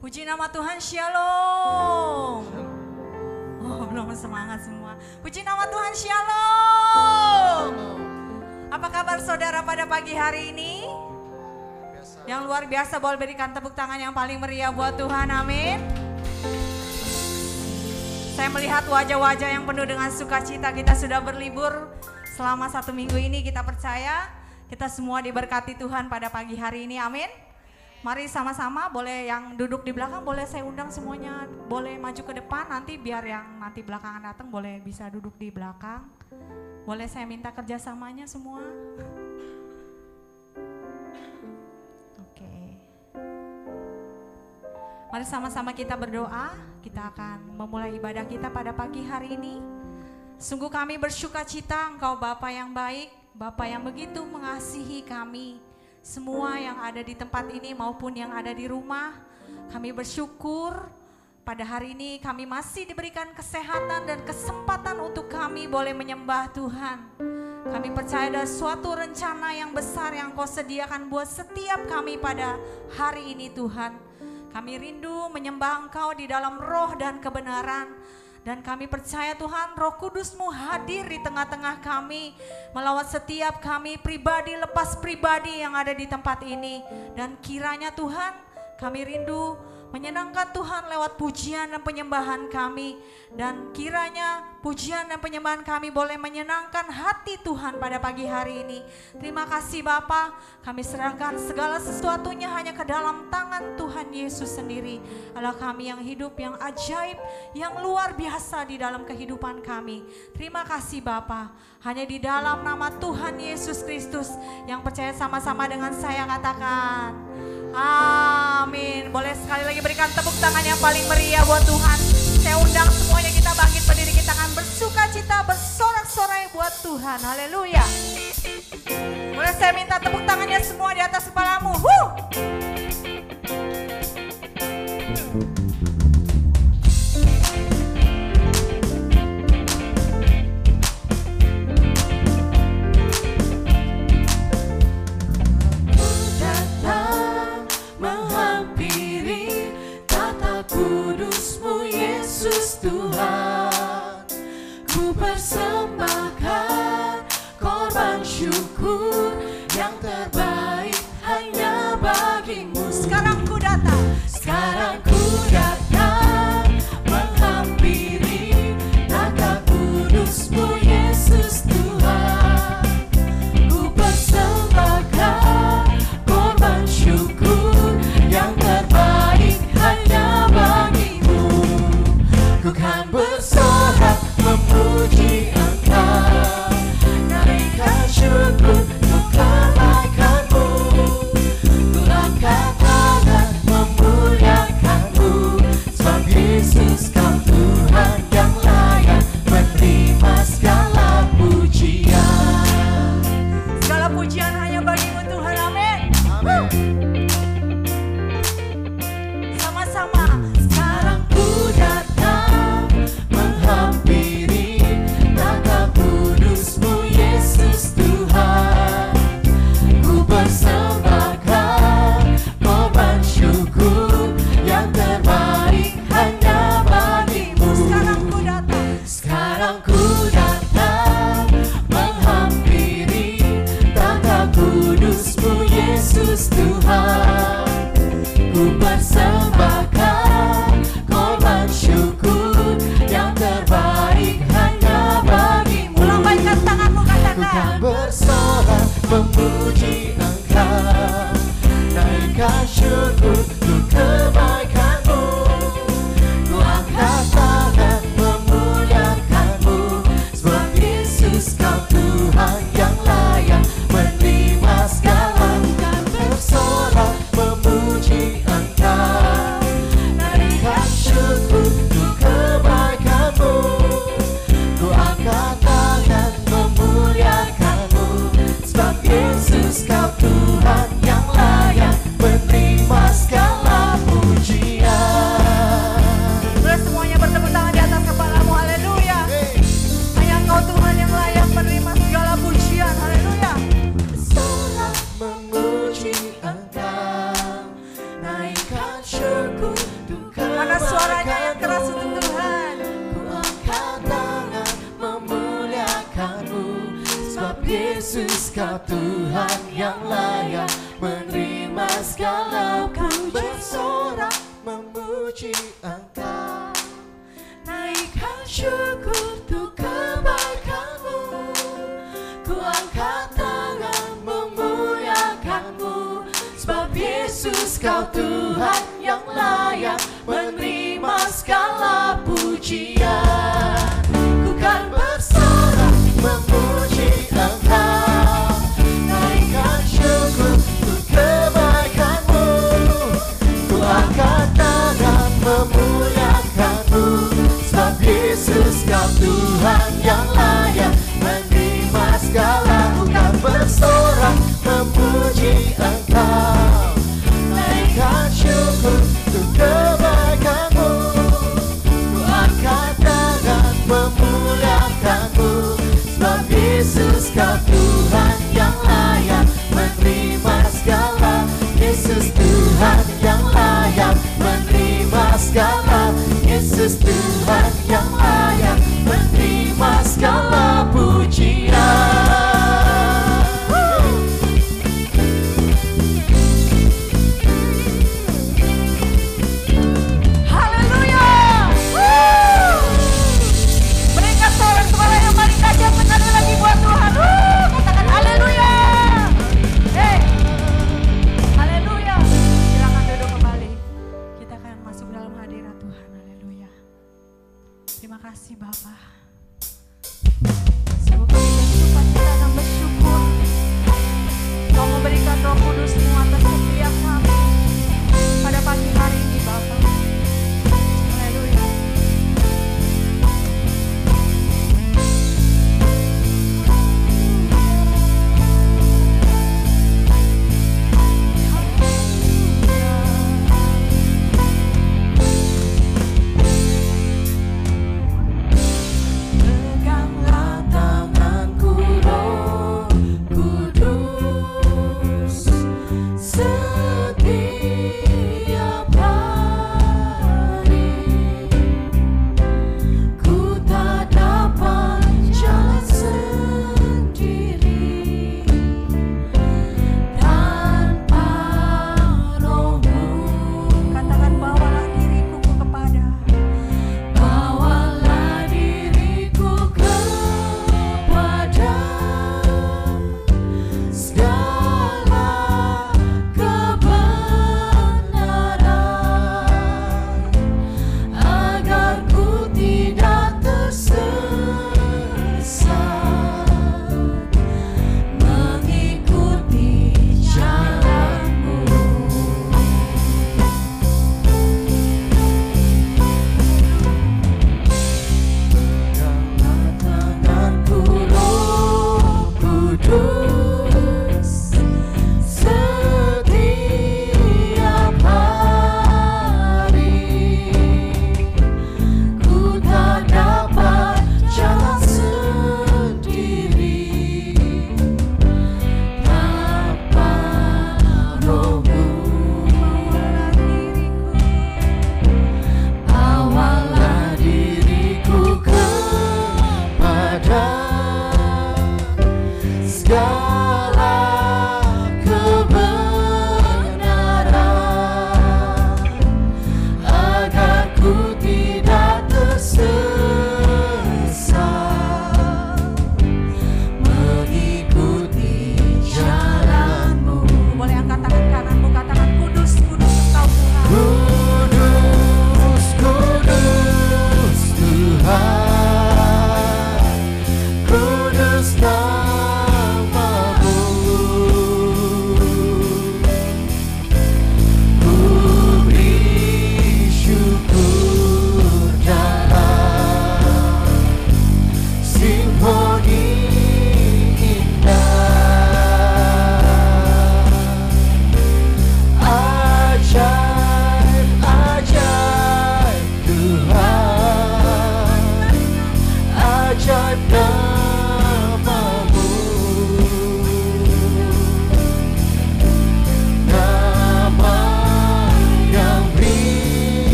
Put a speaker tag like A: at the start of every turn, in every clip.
A: Puji nama Tuhan, Shalom. Oh, belum semangat semua. Puji nama Tuhan, Shalom. Apa kabar saudara pada pagi hari ini? Yang luar biasa boleh berikan tepuk tangan yang paling meriah buat Tuhan, amin. Saya melihat wajah-wajah yang penuh dengan sukacita kita sudah berlibur selama satu minggu ini kita percaya kita semua diberkati Tuhan pada pagi hari ini, amin. Mari sama-sama boleh yang duduk di belakang boleh saya undang semuanya boleh maju ke depan nanti biar yang nanti belakangan datang boleh bisa duduk di belakang. Boleh saya minta kerjasamanya semua. Oke. Mari sama-sama kita berdoa. Kita akan memulai ibadah kita pada pagi hari ini. Sungguh kami bersuka cita Engkau Bapa yang baik, Bapa yang begitu mengasihi kami semua yang ada di tempat ini maupun yang ada di rumah. Kami bersyukur pada hari ini kami masih diberikan kesehatan dan kesempatan untuk kami boleh menyembah Tuhan. Kami percaya ada suatu rencana yang besar yang kau sediakan buat setiap kami pada hari ini Tuhan. Kami rindu menyembah Engkau di dalam roh dan kebenaran. Dan kami percaya Tuhan roh kudusmu hadir di tengah-tengah kami. Melawat setiap kami pribadi lepas pribadi yang ada di tempat ini. Dan kiranya Tuhan kami rindu menyenangkan Tuhan lewat pujian dan penyembahan kami. Dan kiranya pujian dan penyembahan kami boleh menyenangkan hati Tuhan pada pagi hari ini. Terima kasih Bapa, kami serahkan segala sesuatunya hanya ke dalam tangan Tuhan Yesus sendiri. Allah kami yang hidup, yang ajaib, yang luar biasa di dalam kehidupan kami. Terima kasih Bapa, hanya di dalam nama Tuhan Yesus Kristus yang percaya sama-sama dengan saya katakan. Amin. Boleh sekali lagi berikan tepuk tangan yang paling meriah buat Tuhan. Saya undang semuanya kita bangkit berdiri kita akan bersuka cita bersorak-sorai buat Tuhan. Haleluya. Boleh saya minta tepuk tangannya semua di atas kepalamu. Huh.
B: Yesus Tuhan Ku persembahkan korban syukur yang terbaik hanya bagimu
A: Sekarang ku datang.
B: Sekarang ku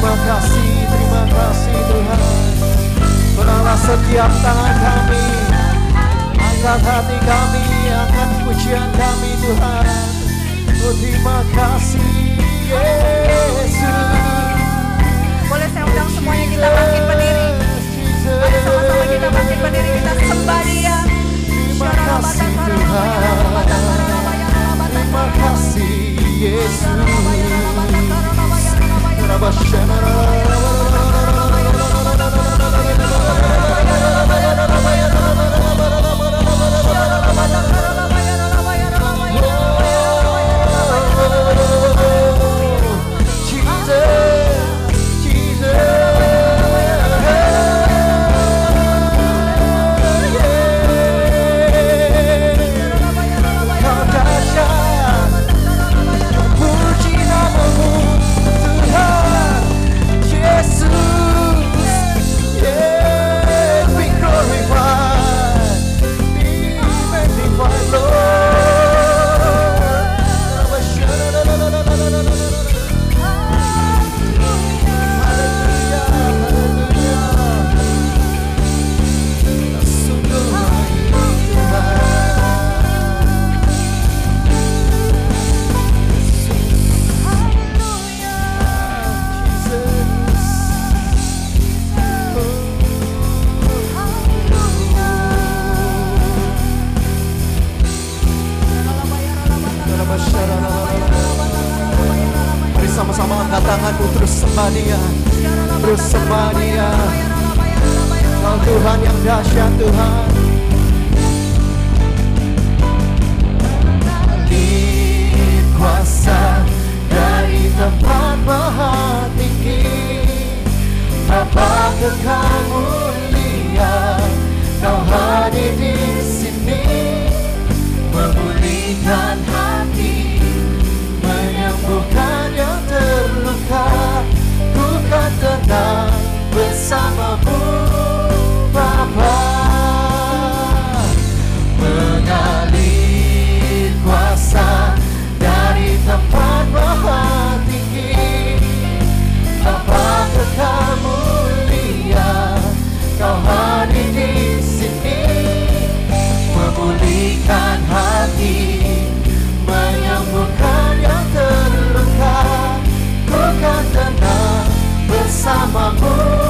A: Terima kasih,
B: terima kasih Tuhan. Penalah setiap tangan kami Angkat hati kami, angkat pujian kami Tuhan. Oh terima kasih Yesus.
A: Boleh saya undang semuanya kita bangkit berdiri. Mari sama-sama kita bangkit berdiri kita sembah Dia.
B: Terima kasih Tuhan. Terima kasih Yesus Jesus, angkat tanganmu terus sembah dia Terus sembah dia Kau Tuhan yang dahsyat Tuhan. Alir kuasa dari tempat maha tinggi Bapa kekal mulia Kau hadir di sini. Memulihkan hati Menyembuhkan terluka Ku kan tenang bersamamu bersamamu Bapa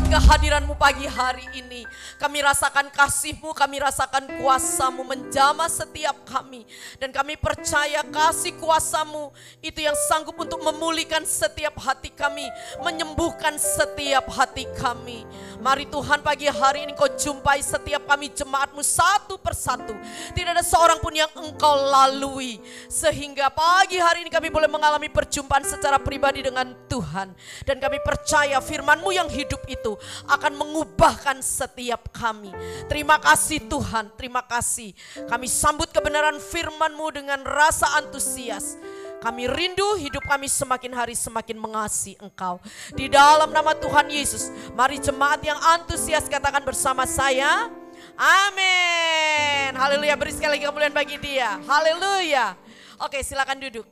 C: kehadiranmu pagi hari ini. Kami rasakan kasihmu, kami rasakan kuasamu menjamah setiap kami. Dan kami percaya kasih kuasamu itu yang sanggup untuk memulihkan setiap hati kami. Menyembuhkan setiap hati kami. Mari Tuhan pagi hari ini kau jumpai setiap kami jemaatmu satu persatu. Tidak ada seorang pun yang engkau lalui. Sehingga pagi hari ini kami boleh mengalami perjumpaan secara pribadi dengan Tuhan. Dan kami percaya firmanmu yang hidup itu akan mengubahkan setiap kami. Terima kasih Tuhan, terima kasih. Kami sambut kebenaran firman-Mu dengan rasa antusias. Kami rindu hidup kami semakin hari semakin mengasihi Engkau. Di dalam nama Tuhan Yesus, mari jemaat yang antusias katakan bersama saya, Amin. Haleluya, beri sekali lagi kemuliaan bagi dia. Haleluya. Oke, silakan duduk.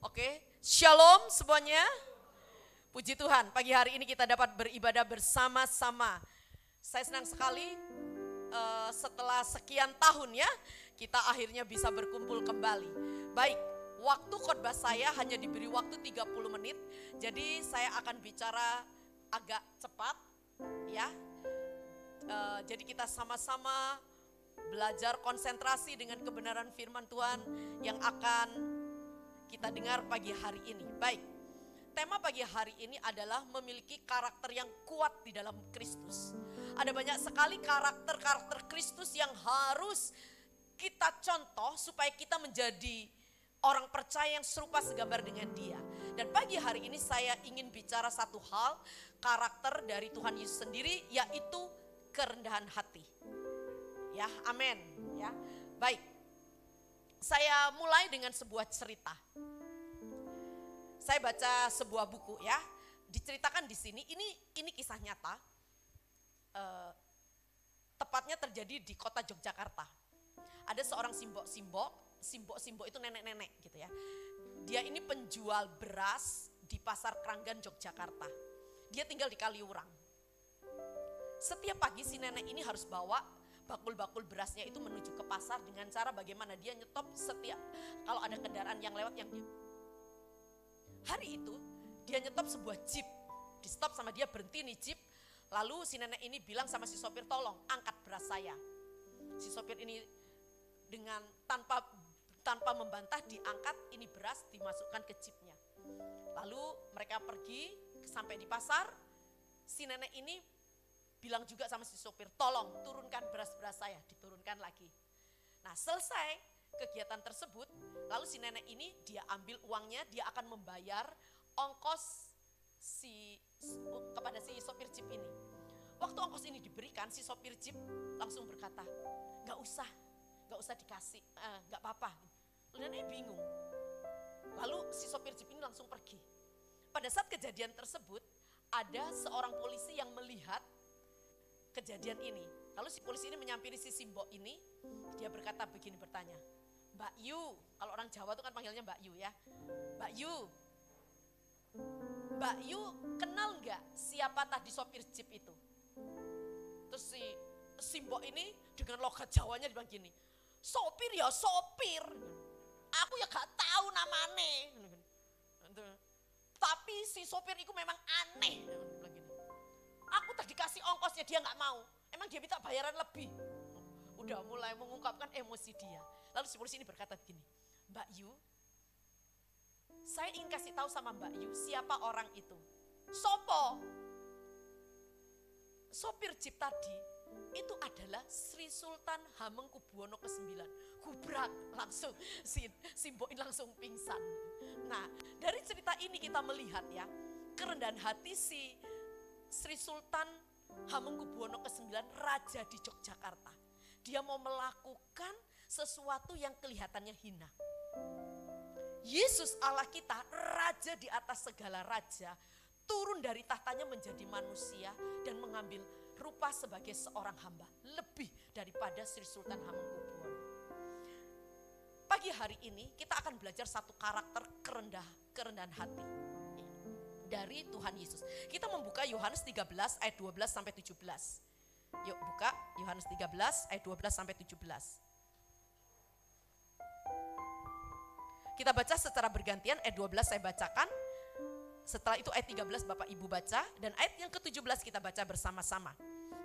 C: Oke, shalom semuanya. Puji Tuhan, pagi hari ini kita dapat beribadah bersama-sama. Saya senang sekali uh, setelah sekian tahun ya, kita akhirnya bisa berkumpul kembali. Baik, waktu khotbah saya hanya diberi waktu 30 menit, jadi saya akan bicara agak cepat ya. Uh, jadi kita sama-sama belajar konsentrasi dengan kebenaran firman Tuhan yang akan kita dengar pagi hari ini. Baik, tema pagi hari ini adalah memiliki karakter yang kuat di dalam Kristus. Ada banyak sekali karakter-karakter Kristus yang harus kita contoh supaya kita menjadi orang percaya yang serupa segambar dengan dia. Dan pagi hari ini saya ingin bicara satu hal, karakter dari Tuhan Yesus sendiri yaitu kerendahan hati. Ya, amin. Ya, baik. Saya mulai dengan sebuah cerita saya baca sebuah buku ya, diceritakan di sini. Ini ini kisah nyata. Uh, tepatnya terjadi di kota Yogyakarta. Ada seorang simbok-simbok, simbok-simbok itu nenek-nenek gitu ya. Dia ini penjual beras di pasar Keranggan Yogyakarta. Dia tinggal di Kaliurang. Setiap pagi si nenek ini harus bawa bakul-bakul berasnya itu menuju ke pasar dengan cara bagaimana dia nyetop setiap kalau ada kendaraan yang lewat yang dia Hari itu dia nyetop sebuah jeep. Di stop sama dia berhenti nih jeep. Lalu si nenek ini bilang sama si sopir tolong angkat beras saya. Si sopir ini dengan tanpa tanpa membantah diangkat ini beras dimasukkan ke jeepnya. Lalu mereka pergi sampai di pasar. Si nenek ini bilang juga sama si sopir, tolong turunkan beras-beras saya, diturunkan lagi. Nah selesai, kegiatan tersebut, lalu si nenek ini dia ambil uangnya, dia akan membayar ongkos si kepada si sopir jeep ini. Waktu ongkos ini diberikan, si sopir jeep langsung berkata, nggak usah, nggak usah dikasih, eh, nggak eh, apa-apa. Nenek bingung. Lalu si sopir jeep ini langsung pergi. Pada saat kejadian tersebut, ada seorang polisi yang melihat kejadian ini. Lalu si polisi ini menyampiri si Simbo ini, dia berkata begini bertanya, Mbak Yu, kalau orang Jawa itu kan panggilnya Mbak Yu ya. Mbak Yu, Mbak Yu kenal nggak siapa tadi sopir jeep itu? Terus si Simbo ini dengan logat Jawanya dibilang gini, sopir ya sopir, aku ya gak tahu namanya. Tapi si sopir itu memang aneh. Aku tadi kasih ongkosnya dia nggak mau. Emang dia minta bayaran lebih. Udah mulai mengungkapkan emosi dia. Lalu si polisi ini berkata begini, Mbak Yu, saya ingin kasih tahu sama Mbak Yu siapa orang itu. Sopo. Sopir jeep tadi itu adalah Sri Sultan Hamengkubuwono ke-9. Gubrak langsung si Simboin langsung pingsan. Nah, dari cerita ini kita melihat ya, kerendahan hati si Sri Sultan Hamengkubuwono ke-9 raja di Yogyakarta. Dia mau melakukan sesuatu yang kelihatannya hina. Yesus Allah kita, raja di atas segala raja, turun dari tahtanya menjadi manusia dan mengambil rupa sebagai seorang hamba. Lebih daripada Sri Sultan Hamengkubuwono. Pagi hari ini kita akan belajar satu karakter kerendah, kerendahan hati dari Tuhan Yesus. Kita membuka Yohanes 13 ayat 12 sampai 17. Yuk buka Yohanes 13 ayat 12 sampai 17. Kita baca secara bergantian, ayat 12 saya bacakan, Setelah itu ayat 13 Bapak Ibu baca dan ayat yang ke-17 kita baca bersama-sama.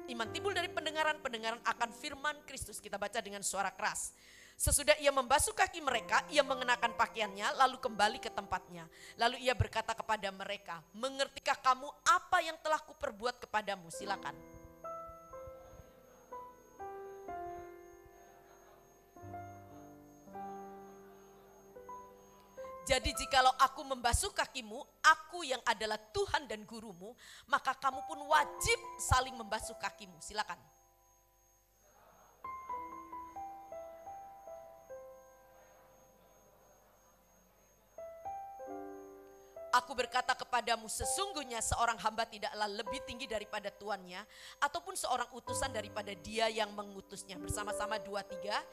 C: Iman timbul dari pendengaran, pendengaran akan firman Kristus. Kita baca dengan suara keras. Sesudah ia membasuh kaki mereka, ia mengenakan pakaiannya, lalu kembali ke tempatnya. Lalu ia berkata kepada mereka, mengertikah kamu apa yang telah kuperbuat kepadamu? Silakan. Jadi jikalau aku membasuh kakimu, aku yang adalah Tuhan dan gurumu, maka kamu pun wajib saling membasuh kakimu. Silakan. Aku berkata kepadamu, sesungguhnya seorang hamba tidaklah lebih tinggi daripada tuannya, ataupun seorang utusan daripada dia yang mengutusnya. Bersama-sama dua tiga.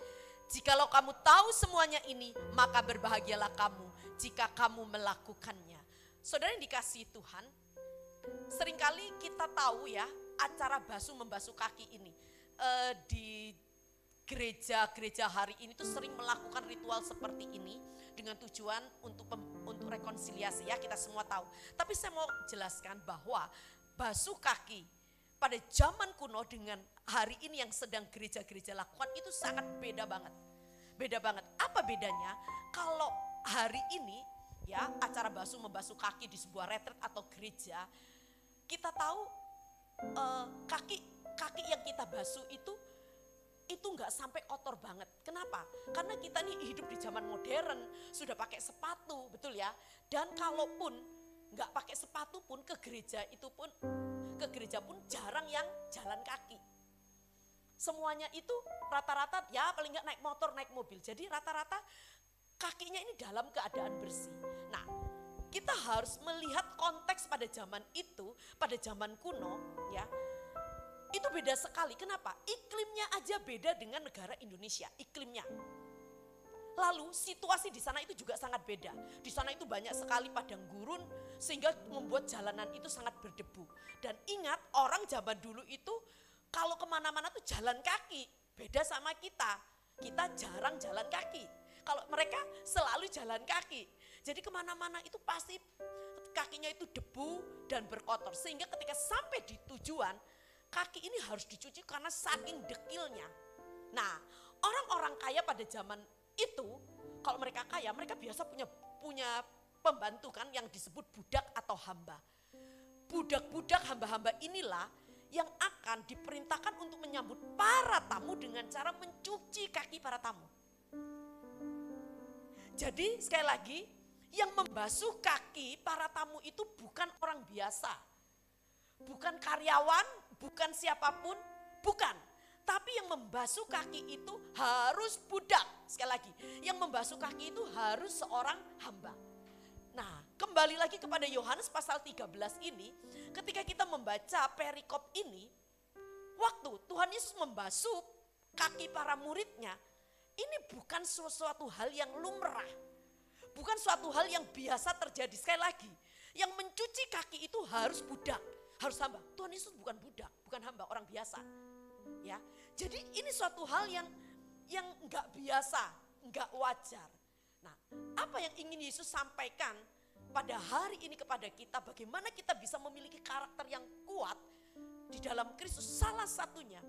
C: Jikalau kamu tahu semuanya ini, maka berbahagialah kamu jika kamu melakukannya. Saudara yang dikasih Tuhan, sering kali kita tahu ya acara basuh membasuh kaki ini. Eh, di gereja-gereja hari ini tuh sering melakukan ritual seperti ini dengan tujuan untuk pem- untuk rekonsiliasi ya kita semua tahu. Tapi saya mau jelaskan bahwa basuh kaki pada zaman kuno dengan hari ini yang sedang gereja-gereja lakukan itu sangat beda banget. Beda banget. Apa bedanya? Kalau hari ini ya acara basuh membasuh kaki di sebuah retret atau gereja, kita tahu eh, kaki kaki yang kita basuh itu itu nggak sampai kotor banget. Kenapa? Karena kita nih hidup di zaman modern, sudah pakai sepatu, betul ya? Dan kalaupun nggak pakai sepatu pun ke gereja itu pun ke gereja pun jarang yang jalan kaki. Semuanya itu rata-rata ya paling nggak naik motor, naik mobil. Jadi rata-rata kakinya ini dalam keadaan bersih. Nah, kita harus melihat konteks pada zaman itu, pada zaman kuno, ya. Itu beda sekali. Kenapa? Iklimnya aja beda dengan negara Indonesia, iklimnya. Lalu situasi di sana itu juga sangat beda. Di sana itu banyak sekali padang gurun sehingga membuat jalanan itu sangat berdebu. Dan ingat orang zaman dulu itu kalau ke mana-mana tuh jalan kaki. Beda sama kita. Kita jarang jalan kaki. Kalau mereka selalu jalan kaki. Jadi ke mana-mana itu pasti kakinya itu debu dan berkotor. Sehingga ketika sampai di tujuan kaki ini harus dicuci karena saking dekilnya. Nah orang-orang kaya pada zaman itu kalau mereka kaya mereka biasa punya punya pembantu kan yang disebut budak atau hamba. Budak-budak hamba-hamba inilah yang akan diperintahkan untuk menyambut para tamu dengan cara mencuci kaki para tamu. Jadi sekali lagi yang membasuh kaki para tamu itu bukan orang biasa. Bukan karyawan, bukan siapa pun, bukan. Tapi yang membasuh kaki itu harus budak. Sekali lagi, yang membasuh kaki itu harus seorang hamba. Nah, kembali lagi kepada Yohanes pasal 13 ini, ketika kita membaca perikop ini, waktu Tuhan Yesus membasuh kaki para muridnya, ini bukan sesuatu hal yang lumrah. Bukan suatu hal yang biasa terjadi. Sekali lagi, yang mencuci kaki itu harus budak, harus hamba. Tuhan Yesus bukan budak, bukan hamba, orang biasa. Ya, jadi ini suatu hal yang yang nggak biasa, nggak wajar. Nah, apa yang ingin Yesus sampaikan pada hari ini kepada kita, bagaimana kita bisa memiliki karakter yang kuat di dalam Kristus? Salah satunya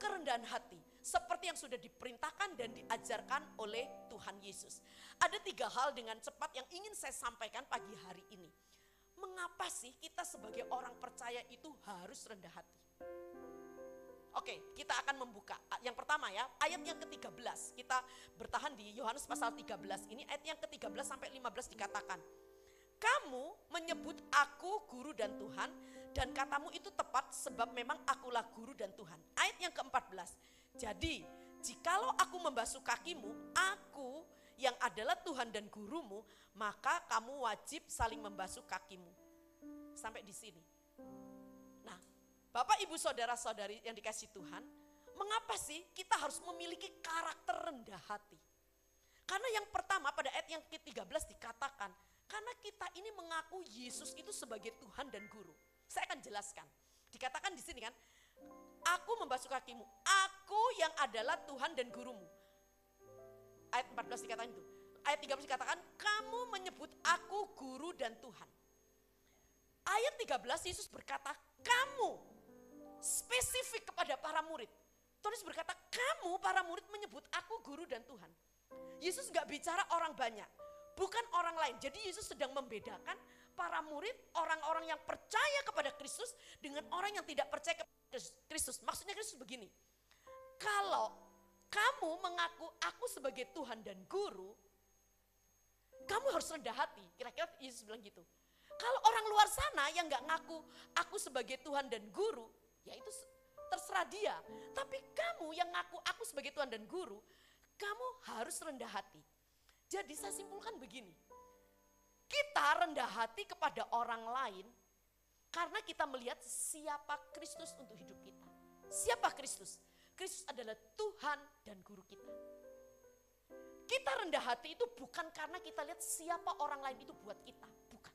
C: kerendahan hati, seperti yang sudah diperintahkan dan diajarkan oleh Tuhan Yesus. Ada tiga hal dengan cepat yang ingin saya sampaikan pagi hari ini. Mengapa sih kita sebagai orang percaya itu harus rendah hati? Oke, kita akan membuka. Yang pertama ya, ayat yang ke-13. Kita bertahan di Yohanes pasal 13 ini, ayat yang ke-13 sampai 15 dikatakan. Kamu menyebut aku guru dan Tuhan, dan katamu itu tepat sebab memang akulah guru dan Tuhan. Ayat yang ke-14. Jadi, jikalau aku membasuh kakimu, aku yang adalah Tuhan dan gurumu, maka kamu wajib saling membasuh kakimu. Sampai di sini. Nah, Bapak Ibu Saudara-saudari yang dikasih Tuhan, mengapa sih kita harus memiliki karakter rendah hati? Karena yang pertama pada ayat yang ke-13 dikatakan, karena kita ini mengaku Yesus itu sebagai Tuhan dan Guru. Saya akan jelaskan. Dikatakan di sini kan, aku membasuh kakimu, aku yang adalah Tuhan dan Gurumu. Ayat 14 dikatakan itu. Ayat 13 dikatakan, kamu menyebut aku guru dan Tuhan. Ayat 13 Yesus berkata, kamu spesifik kepada para murid. Tulis berkata, kamu para murid menyebut aku guru dan Tuhan. Yesus nggak bicara orang banyak, bukan orang lain. Jadi Yesus sedang membedakan para murid, orang-orang yang percaya kepada Kristus dengan orang yang tidak percaya kepada Kristus. Maksudnya Kristus begini, kalau kamu mengaku aku sebagai Tuhan dan guru, kamu harus rendah hati. Kira-kira Yesus bilang gitu. Kalau orang luar sana yang nggak ngaku aku sebagai Tuhan dan guru, ya itu terserah dia. Tapi kamu yang ngaku aku sebagai Tuhan dan guru, kamu harus rendah hati. Jadi saya simpulkan begini. Kita rendah hati kepada orang lain karena kita melihat siapa Kristus untuk hidup kita. Siapa Kristus? Kristus adalah Tuhan dan guru kita. Kita rendah hati itu bukan karena kita lihat siapa orang lain itu buat kita, bukan.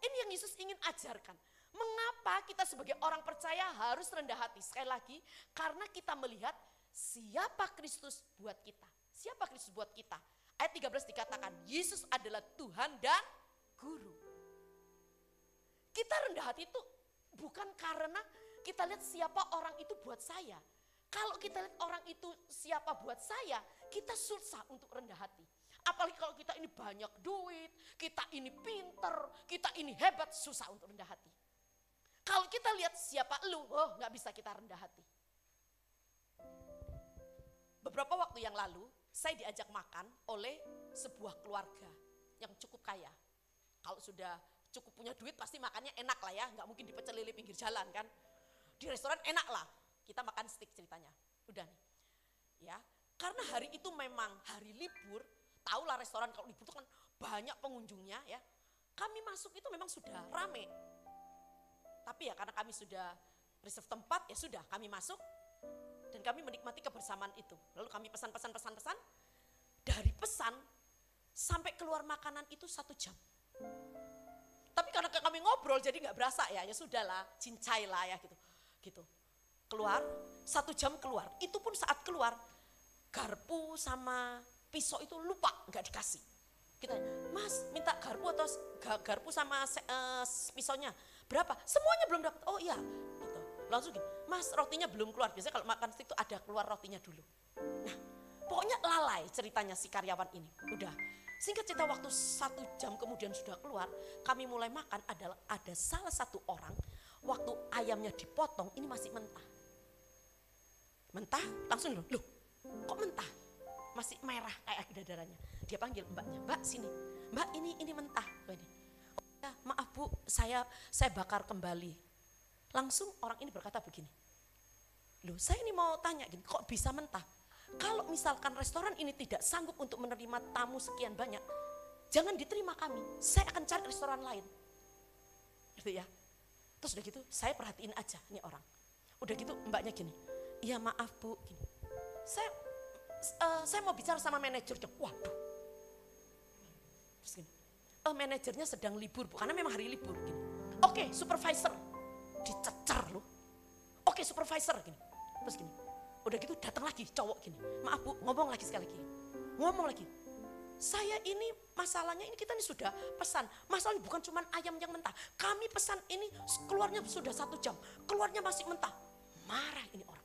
C: Ini yang Yesus ingin ajarkan. Mengapa kita sebagai orang percaya harus rendah hati? Sekali lagi, karena kita melihat siapa Kristus buat kita. Siapa Kristus buat kita? Ayat 13 dikatakan, Yesus adalah Tuhan dan Guru. Kita rendah hati itu bukan karena kita lihat siapa orang itu buat saya. Kalau kita lihat orang itu siapa buat saya, kita susah untuk rendah hati. Apalagi kalau kita ini banyak duit, kita ini pinter, kita ini hebat, susah untuk rendah hati. Kalau kita lihat siapa lu, oh nggak bisa kita rendah hati. Beberapa waktu yang lalu, saya diajak makan oleh sebuah keluarga yang cukup kaya. Kalau sudah cukup punya duit pasti makannya enak lah ya, nggak mungkin di pecel lele pinggir jalan kan. Di restoran enak lah, kita makan steak ceritanya. Udah nih, ya. Karena hari itu memang hari libur, tahulah restoran kalau libur itu kan banyak pengunjungnya ya. Kami masuk itu memang sudah rame, tapi ya karena kami sudah reserve tempat, ya sudah kami masuk dan kami menikmati kebersamaan itu. Lalu kami pesan-pesan pesan-pesan, dari pesan sampai keluar makanan itu satu jam. Tapi karena kami ngobrol jadi nggak berasa ya, ya sudahlah, cincai lah ya gitu. Gitu. Keluar, satu jam keluar. Itu pun saat keluar, garpu sama pisau itu lupa nggak dikasih. Kita, mas minta garpu atau garpu sama uh, pisaunya berapa? Semuanya belum dapat. Oh iya, gitu. Langsung gini, mas rotinya belum keluar. Biasanya kalau makan itu ada keluar rotinya dulu. Nah, pokoknya lalai ceritanya si karyawan ini. Udah, singkat cerita waktu satu jam kemudian sudah keluar, kami mulai makan adalah ada salah satu orang waktu ayamnya dipotong ini masih mentah. Mentah, langsung loh, loh kok mentah? Masih merah kayak darahnya. Dia panggil mbaknya, mbak sini, mbak ini ini mentah. Ini ya maaf bu, saya saya bakar kembali. Langsung orang ini berkata begini, loh saya ini mau tanya gini, kok bisa mentah? Kalau misalkan restoran ini tidak sanggup untuk menerima tamu sekian banyak, jangan diterima kami, saya akan cari restoran lain. Gitu ya. Terus udah gitu, saya perhatiin aja nih orang. Udah gitu mbaknya gini, iya maaf bu. Saya uh, saya mau bicara sama manajernya. Waduh. Terus gini, oh, manajernya sedang libur, karena memang hari libur. Oke, okay, supervisor dicecer loh. Oke, okay, supervisor gini. Terus gini. Udah gitu datang lagi cowok gini. Maaf Bu, ngomong lagi sekali lagi. Ngomong lagi. Saya ini masalahnya ini kita ini sudah pesan. Masalahnya bukan cuma ayam yang mentah. Kami pesan ini keluarnya sudah satu jam. Keluarnya masih mentah. Marah ini orang.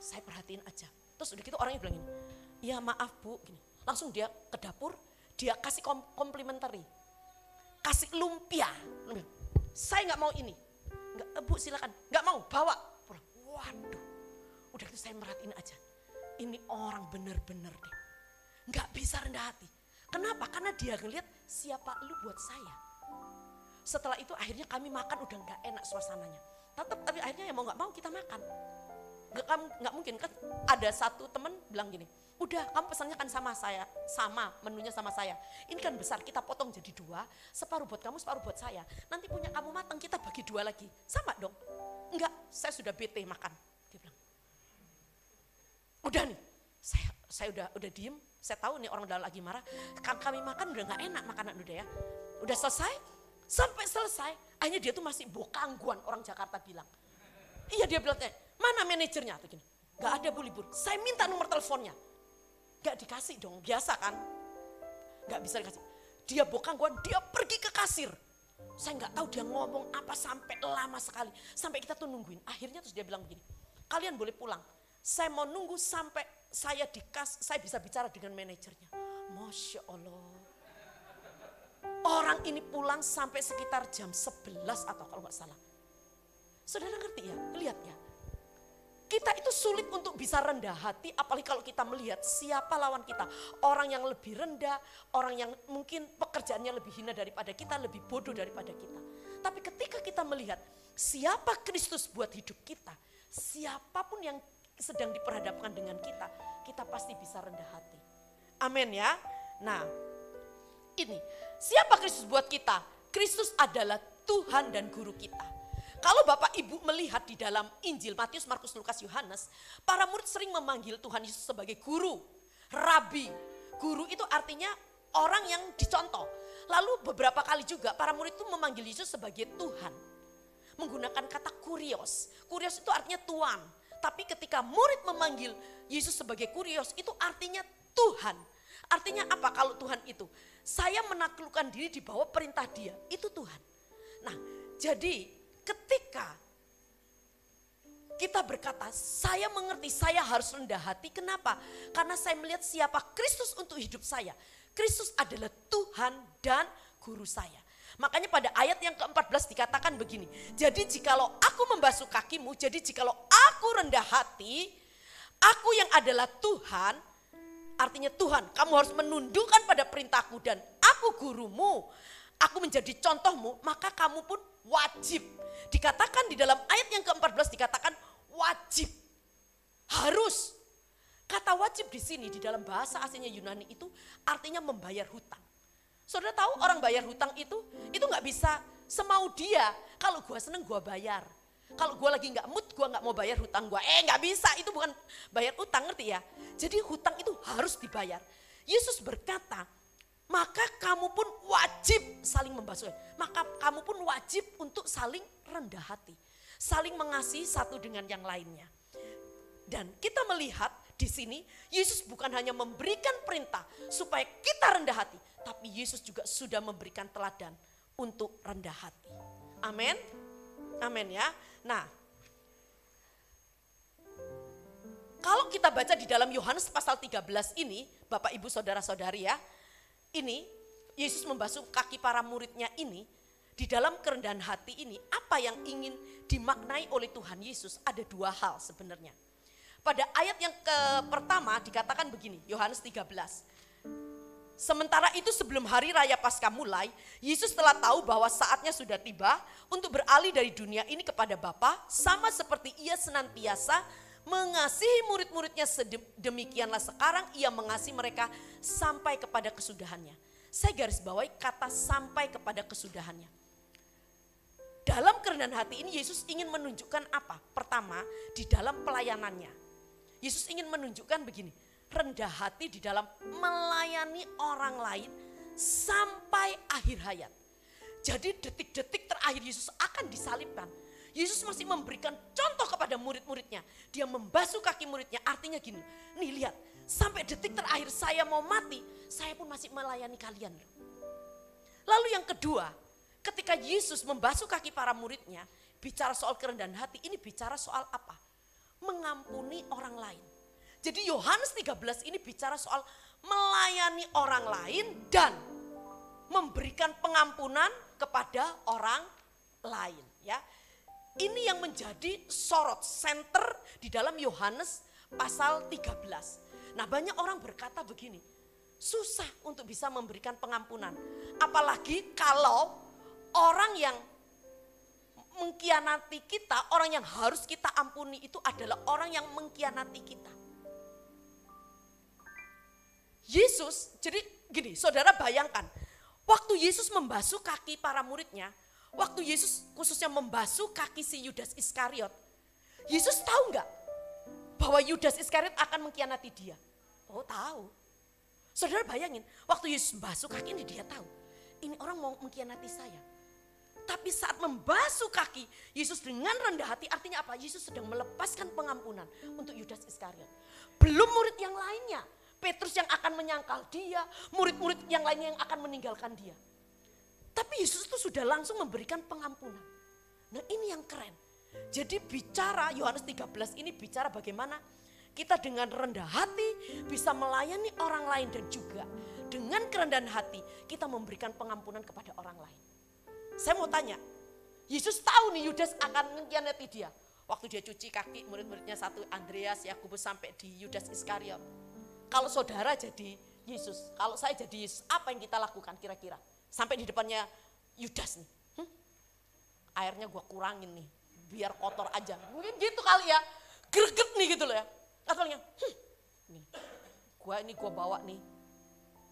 C: Saya perhatiin aja. Terus udah gitu orangnya bilang ini. Ya maaf Bu. Gini. Langsung dia ke dapur. Dia kasih komplimentari. Kasih lumpia. Saya nggak mau ini. Nggak, Bu silakan. Nggak mau, bawa. Pulang. Waduh. Udah itu saya merhatiin aja. Ini orang bener-bener deh. Nggak bisa rendah hati. Kenapa? Karena dia ngeliat siapa lu buat saya. Setelah itu akhirnya kami makan udah nggak enak suasananya. Tetap tapi akhirnya ya mau nggak mau kita makan. Nggak, nggak mungkin kan ada satu temen bilang gini, udah kamu pesannya kan sama saya, sama menunya sama saya. Ini kan besar, kita potong jadi dua, separuh buat kamu, separuh buat saya. Nanti punya kamu matang, kita bagi dua lagi. Sama dong. Enggak, saya sudah bete makan. Dia bilang, udah nih, saya saya udah udah diem, saya tahu nih orang udah lagi marah. Kan kami makan udah nggak enak makanan udah ya. Udah selesai, sampai selesai, akhirnya dia tuh masih bokangguan orang Jakarta bilang. Iya dia bilang, eh, mana manajernya? Tuh gini, gak ada bu libur. Saya minta nomor teleponnya. Gak dikasih dong, biasa kan? Gak bisa dikasih. Dia bokangguan, dia pergi ke kasir. Saya nggak tahu dia ngomong apa sampai lama sekali. Sampai kita tuh nungguin. Akhirnya terus dia bilang begini, kalian boleh pulang. Saya mau nunggu sampai saya dikas, saya bisa bicara dengan manajernya. Masya Allah. Orang ini pulang sampai sekitar jam 11 atau kalau nggak salah. Saudara ngerti ya? Lihat ya. Kita itu sulit untuk bisa rendah hati, apalagi kalau kita melihat siapa lawan kita. Orang yang lebih rendah, orang yang mungkin pekerjaannya lebih hina daripada kita, lebih bodoh daripada kita. Tapi ketika kita melihat siapa Kristus buat hidup kita, siapa pun yang sedang diperhadapkan dengan kita, kita pasti bisa rendah hati. Amin ya. Nah, ini siapa Kristus buat kita? Kristus adalah Tuhan dan guru kita. Kalau Bapak Ibu melihat di dalam Injil Matius, Markus, Lukas, Yohanes, para murid sering memanggil Tuhan Yesus sebagai guru, rabi. Guru itu artinya orang yang dicontoh. Lalu beberapa kali juga para murid itu memanggil Yesus sebagai Tuhan. Menggunakan kata kurios. Kurios itu artinya tuan. Tapi ketika murid memanggil Yesus sebagai kurios itu artinya Tuhan. Artinya apa kalau Tuhan itu? Saya menaklukkan diri di bawah perintah dia. Itu Tuhan. Nah jadi ketika kita berkata, saya mengerti saya harus rendah hati. Kenapa? Karena saya melihat siapa Kristus untuk hidup saya. Kristus adalah Tuhan dan guru saya. Makanya pada ayat yang ke-14 dikatakan begini. Jadi jikalau aku membasuh kakimu, jadi jikalau aku rendah hati, aku yang adalah Tuhan, artinya Tuhan, kamu harus menundukkan pada perintahku dan aku gurumu, aku menjadi contohmu, maka kamu pun wajib. Dikatakan di dalam ayat yang ke-14 dikatakan wajib. Harus. Kata wajib di sini di dalam bahasa aslinya Yunani itu artinya membayar hutang. Saudara tahu orang bayar hutang itu, itu nggak bisa semau dia. Kalau gua seneng gua bayar. Kalau gua lagi nggak mood, gua nggak mau bayar hutang gua. Eh nggak bisa, itu bukan bayar hutang ngerti ya. Jadi hutang itu harus dibayar. Yesus berkata, maka kamu pun wajib saling membasuh. Maka kamu pun wajib untuk saling rendah hati. Saling mengasihi satu dengan yang lainnya. Dan kita melihat di sini Yesus bukan hanya memberikan perintah supaya kita rendah hati, tapi Yesus juga sudah memberikan teladan untuk rendah hati. Amin. Amin ya. Nah, kalau kita baca di dalam Yohanes pasal 13 ini, Bapak Ibu Saudara-saudari ya, ini Yesus membasuh kaki para muridnya ini di dalam kerendahan hati ini apa yang ingin dimaknai oleh Tuhan Yesus ada dua hal sebenarnya. Pada ayat yang ke pertama dikatakan begini, Yohanes 13. Sementara itu sebelum hari raya Paskah mulai, Yesus telah tahu bahwa saatnya sudah tiba untuk beralih dari dunia ini kepada Bapa, sama seperti ia senantiasa mengasihi murid-muridnya sedemikianlah sekarang ia mengasihi mereka sampai kepada kesudahannya. Saya garis bawahi kata sampai kepada kesudahannya. Dalam kerendahan hati ini Yesus ingin menunjukkan apa? Pertama, di dalam pelayanannya. Yesus ingin menunjukkan begini, rendah hati di dalam melayani orang lain sampai akhir hayat. Jadi detik-detik terakhir Yesus akan disalibkan Yesus masih memberikan contoh kepada murid-muridnya. Dia membasuh kaki muridnya. Artinya gini, nih lihat, sampai detik terakhir saya mau mati, saya pun masih melayani kalian. Lalu yang kedua, ketika Yesus membasuh kaki para muridnya, bicara soal kerendahan hati, ini bicara soal apa? Mengampuni orang lain. Jadi Yohanes 13 ini bicara soal melayani orang lain dan memberikan pengampunan kepada orang lain ya. Ini yang menjadi sorot center di dalam Yohanes pasal 13. Nah banyak orang berkata begini, susah untuk bisa memberikan pengampunan. Apalagi kalau orang yang mengkhianati kita, orang yang harus kita ampuni itu adalah orang yang mengkhianati kita. Yesus, jadi gini, saudara bayangkan, waktu Yesus membasuh kaki para muridnya, Waktu Yesus khususnya membasuh kaki si Yudas Iskariot, Yesus tahu nggak bahwa Yudas Iskariot akan mengkhianati dia? Oh tahu. Saudara bayangin, waktu Yesus membasuh kaki ini dia tahu. Ini orang mau mengkhianati saya. Tapi saat membasuh kaki Yesus dengan rendah hati artinya apa? Yesus sedang melepaskan pengampunan untuk Yudas Iskariot. Belum murid yang lainnya. Petrus yang akan menyangkal dia, murid-murid yang lainnya yang akan meninggalkan dia. Tapi Yesus itu sudah langsung memberikan pengampunan. Nah ini yang keren. Jadi bicara Yohanes 13 ini bicara bagaimana kita dengan rendah hati bisa melayani orang lain dan juga dengan kerendahan hati kita memberikan pengampunan kepada orang lain. Saya mau tanya, Yesus tahu nih Yudas akan mengkhianati dia. Waktu dia cuci kaki murid-muridnya satu Andreas, Yakobus sampai di Yudas Iskariot. Kalau saudara jadi Yesus, kalau saya jadi Yesus, apa yang kita lakukan kira-kira? Sampai di depannya Yudas nih. Hmm? Airnya gua kurangin nih, biar kotor aja. Mungkin gitu kali ya. Greget nih gitu loh ya. Katanya, hmm, nih, gua ini gua bawa nih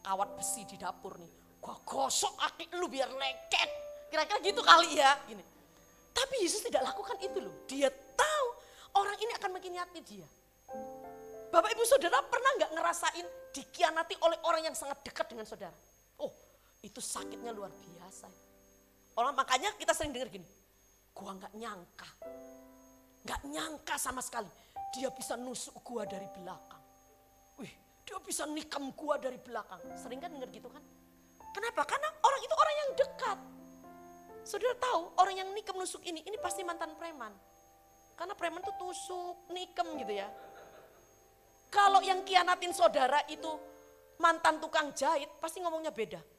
C: kawat besi di dapur nih. Gua gosok kaki lu biar leket. Kira-kira gitu kali ya. Gini. Tapi Yesus tidak lakukan itu loh. Dia tahu orang ini akan mengkhianati dia. Bapak ibu saudara pernah nggak ngerasain dikhianati oleh orang yang sangat dekat dengan saudara? Itu sakitnya luar biasa. Orang makanya kita sering dengar gini, gua nggak nyangka, nggak nyangka sama sekali dia bisa nusuk gua dari belakang. Wih, dia bisa nikam gua dari belakang. Sering kan dengar gitu kan? Kenapa? Karena orang itu orang yang dekat. Saudara tahu orang yang nikam nusuk ini, ini pasti mantan preman. Karena preman tuh tusuk, nikam gitu ya. Kalau yang kianatin saudara itu mantan tukang jahit, pasti ngomongnya beda.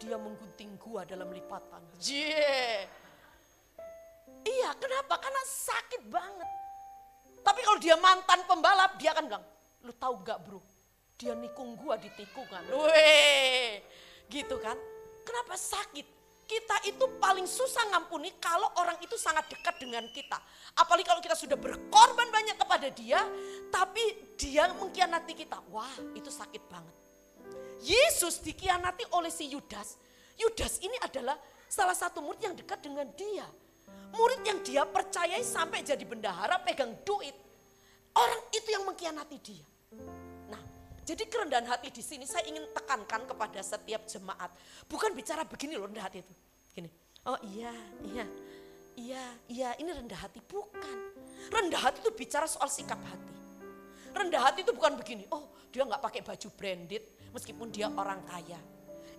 C: Dia menggunting gua dalam lipatan. Jee. Iya, kenapa? Karena sakit banget. Tapi kalau dia mantan pembalap, dia akan bilang, lu tahu gak bro, dia nikung gua di tikungan. Weh, gitu kan. Kenapa sakit? Kita itu paling susah ngampuni kalau orang itu sangat dekat dengan kita. Apalagi kalau kita sudah berkorban banyak kepada dia, tapi dia mengkhianati kita. Wah, itu sakit banget. Yesus dikhianati oleh si Yudas. Yudas ini adalah salah satu murid yang dekat dengan dia. Murid yang dia percayai sampai jadi bendahara pegang duit. Orang itu yang mengkhianati dia. Nah, jadi kerendahan hati di sini saya ingin tekankan kepada setiap jemaat. Bukan bicara begini loh rendah hati itu. Gini, oh iya, iya, iya, iya ini rendah hati. Bukan. Rendah hati itu bicara soal sikap hati. Rendah hati itu bukan begini, oh dia nggak pakai baju branded meskipun dia orang kaya.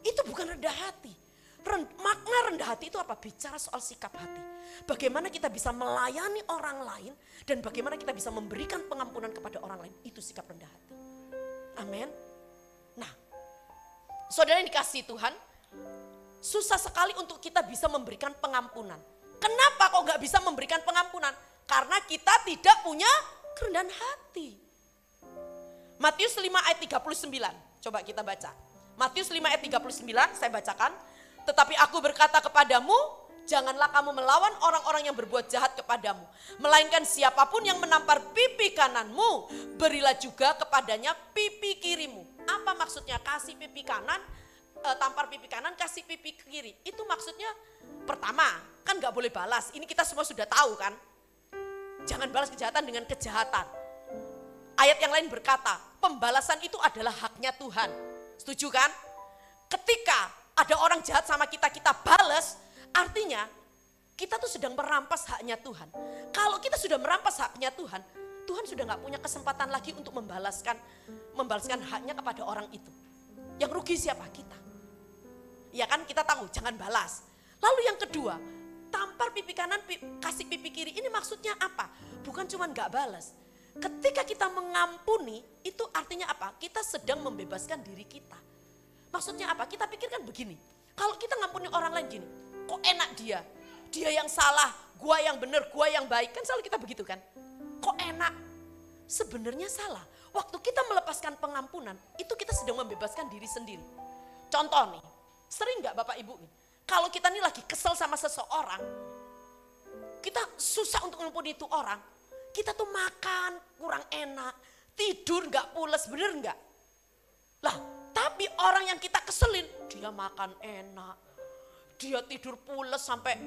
C: Itu bukan rendah hati. Ren, makna rendah hati itu apa? Bicara soal sikap hati. Bagaimana kita bisa melayani orang lain dan bagaimana kita bisa memberikan pengampunan kepada orang lain. Itu sikap rendah hati. Amin. Nah, saudara yang dikasih Tuhan, susah sekali untuk kita bisa memberikan pengampunan. Kenapa kok nggak bisa memberikan pengampunan? Karena kita tidak punya kerendahan hati. Matius 5 ayat 39, coba kita baca. Matius 5 ayat 39, saya bacakan. Tetapi aku berkata kepadamu, janganlah kamu melawan orang-orang yang berbuat jahat kepadamu. Melainkan siapa pun yang menampar pipi kananmu, berilah juga kepadanya pipi kirimu. Apa maksudnya kasih pipi kanan, e, tampar pipi kanan, kasih pipi kiri. Itu maksudnya pertama, kan gak boleh balas. Ini kita semua sudah tahu kan. Jangan balas kejahatan dengan kejahatan. Ayat yang lain berkata, pembalasan itu adalah haknya Tuhan. Setuju kan? Ketika ada orang jahat sama kita, kita balas, artinya kita tuh sedang merampas haknya Tuhan. Kalau kita sudah merampas haknya Tuhan, Tuhan sudah nggak punya kesempatan lagi untuk membalaskan membalaskan haknya kepada orang itu. Yang rugi siapa? Kita. Ya kan kita tahu, jangan balas. Lalu yang kedua, tampar pipi kanan, kasih pipi kiri. Ini maksudnya apa? Bukan cuma nggak balas. Ketika kita mengampuni, itu artinya apa? Kita sedang membebaskan diri kita. Maksudnya apa? Kita pikirkan begini. Kalau kita ngampuni orang lain gini, kok enak dia? Dia yang salah, gua yang benar, gua yang baik. Kan selalu kita begitu kan? Kok enak? Sebenarnya salah. Waktu kita melepaskan pengampunan, itu kita sedang membebaskan diri sendiri. Contoh nih, sering nggak Bapak Ibu nih, kalau kita nih lagi kesel sama seseorang, kita susah untuk mengampuni itu orang, kita tuh makan kurang enak, tidur nggak pules, bener nggak? Lah, tapi orang yang kita keselin, dia makan enak, dia tidur pules sampai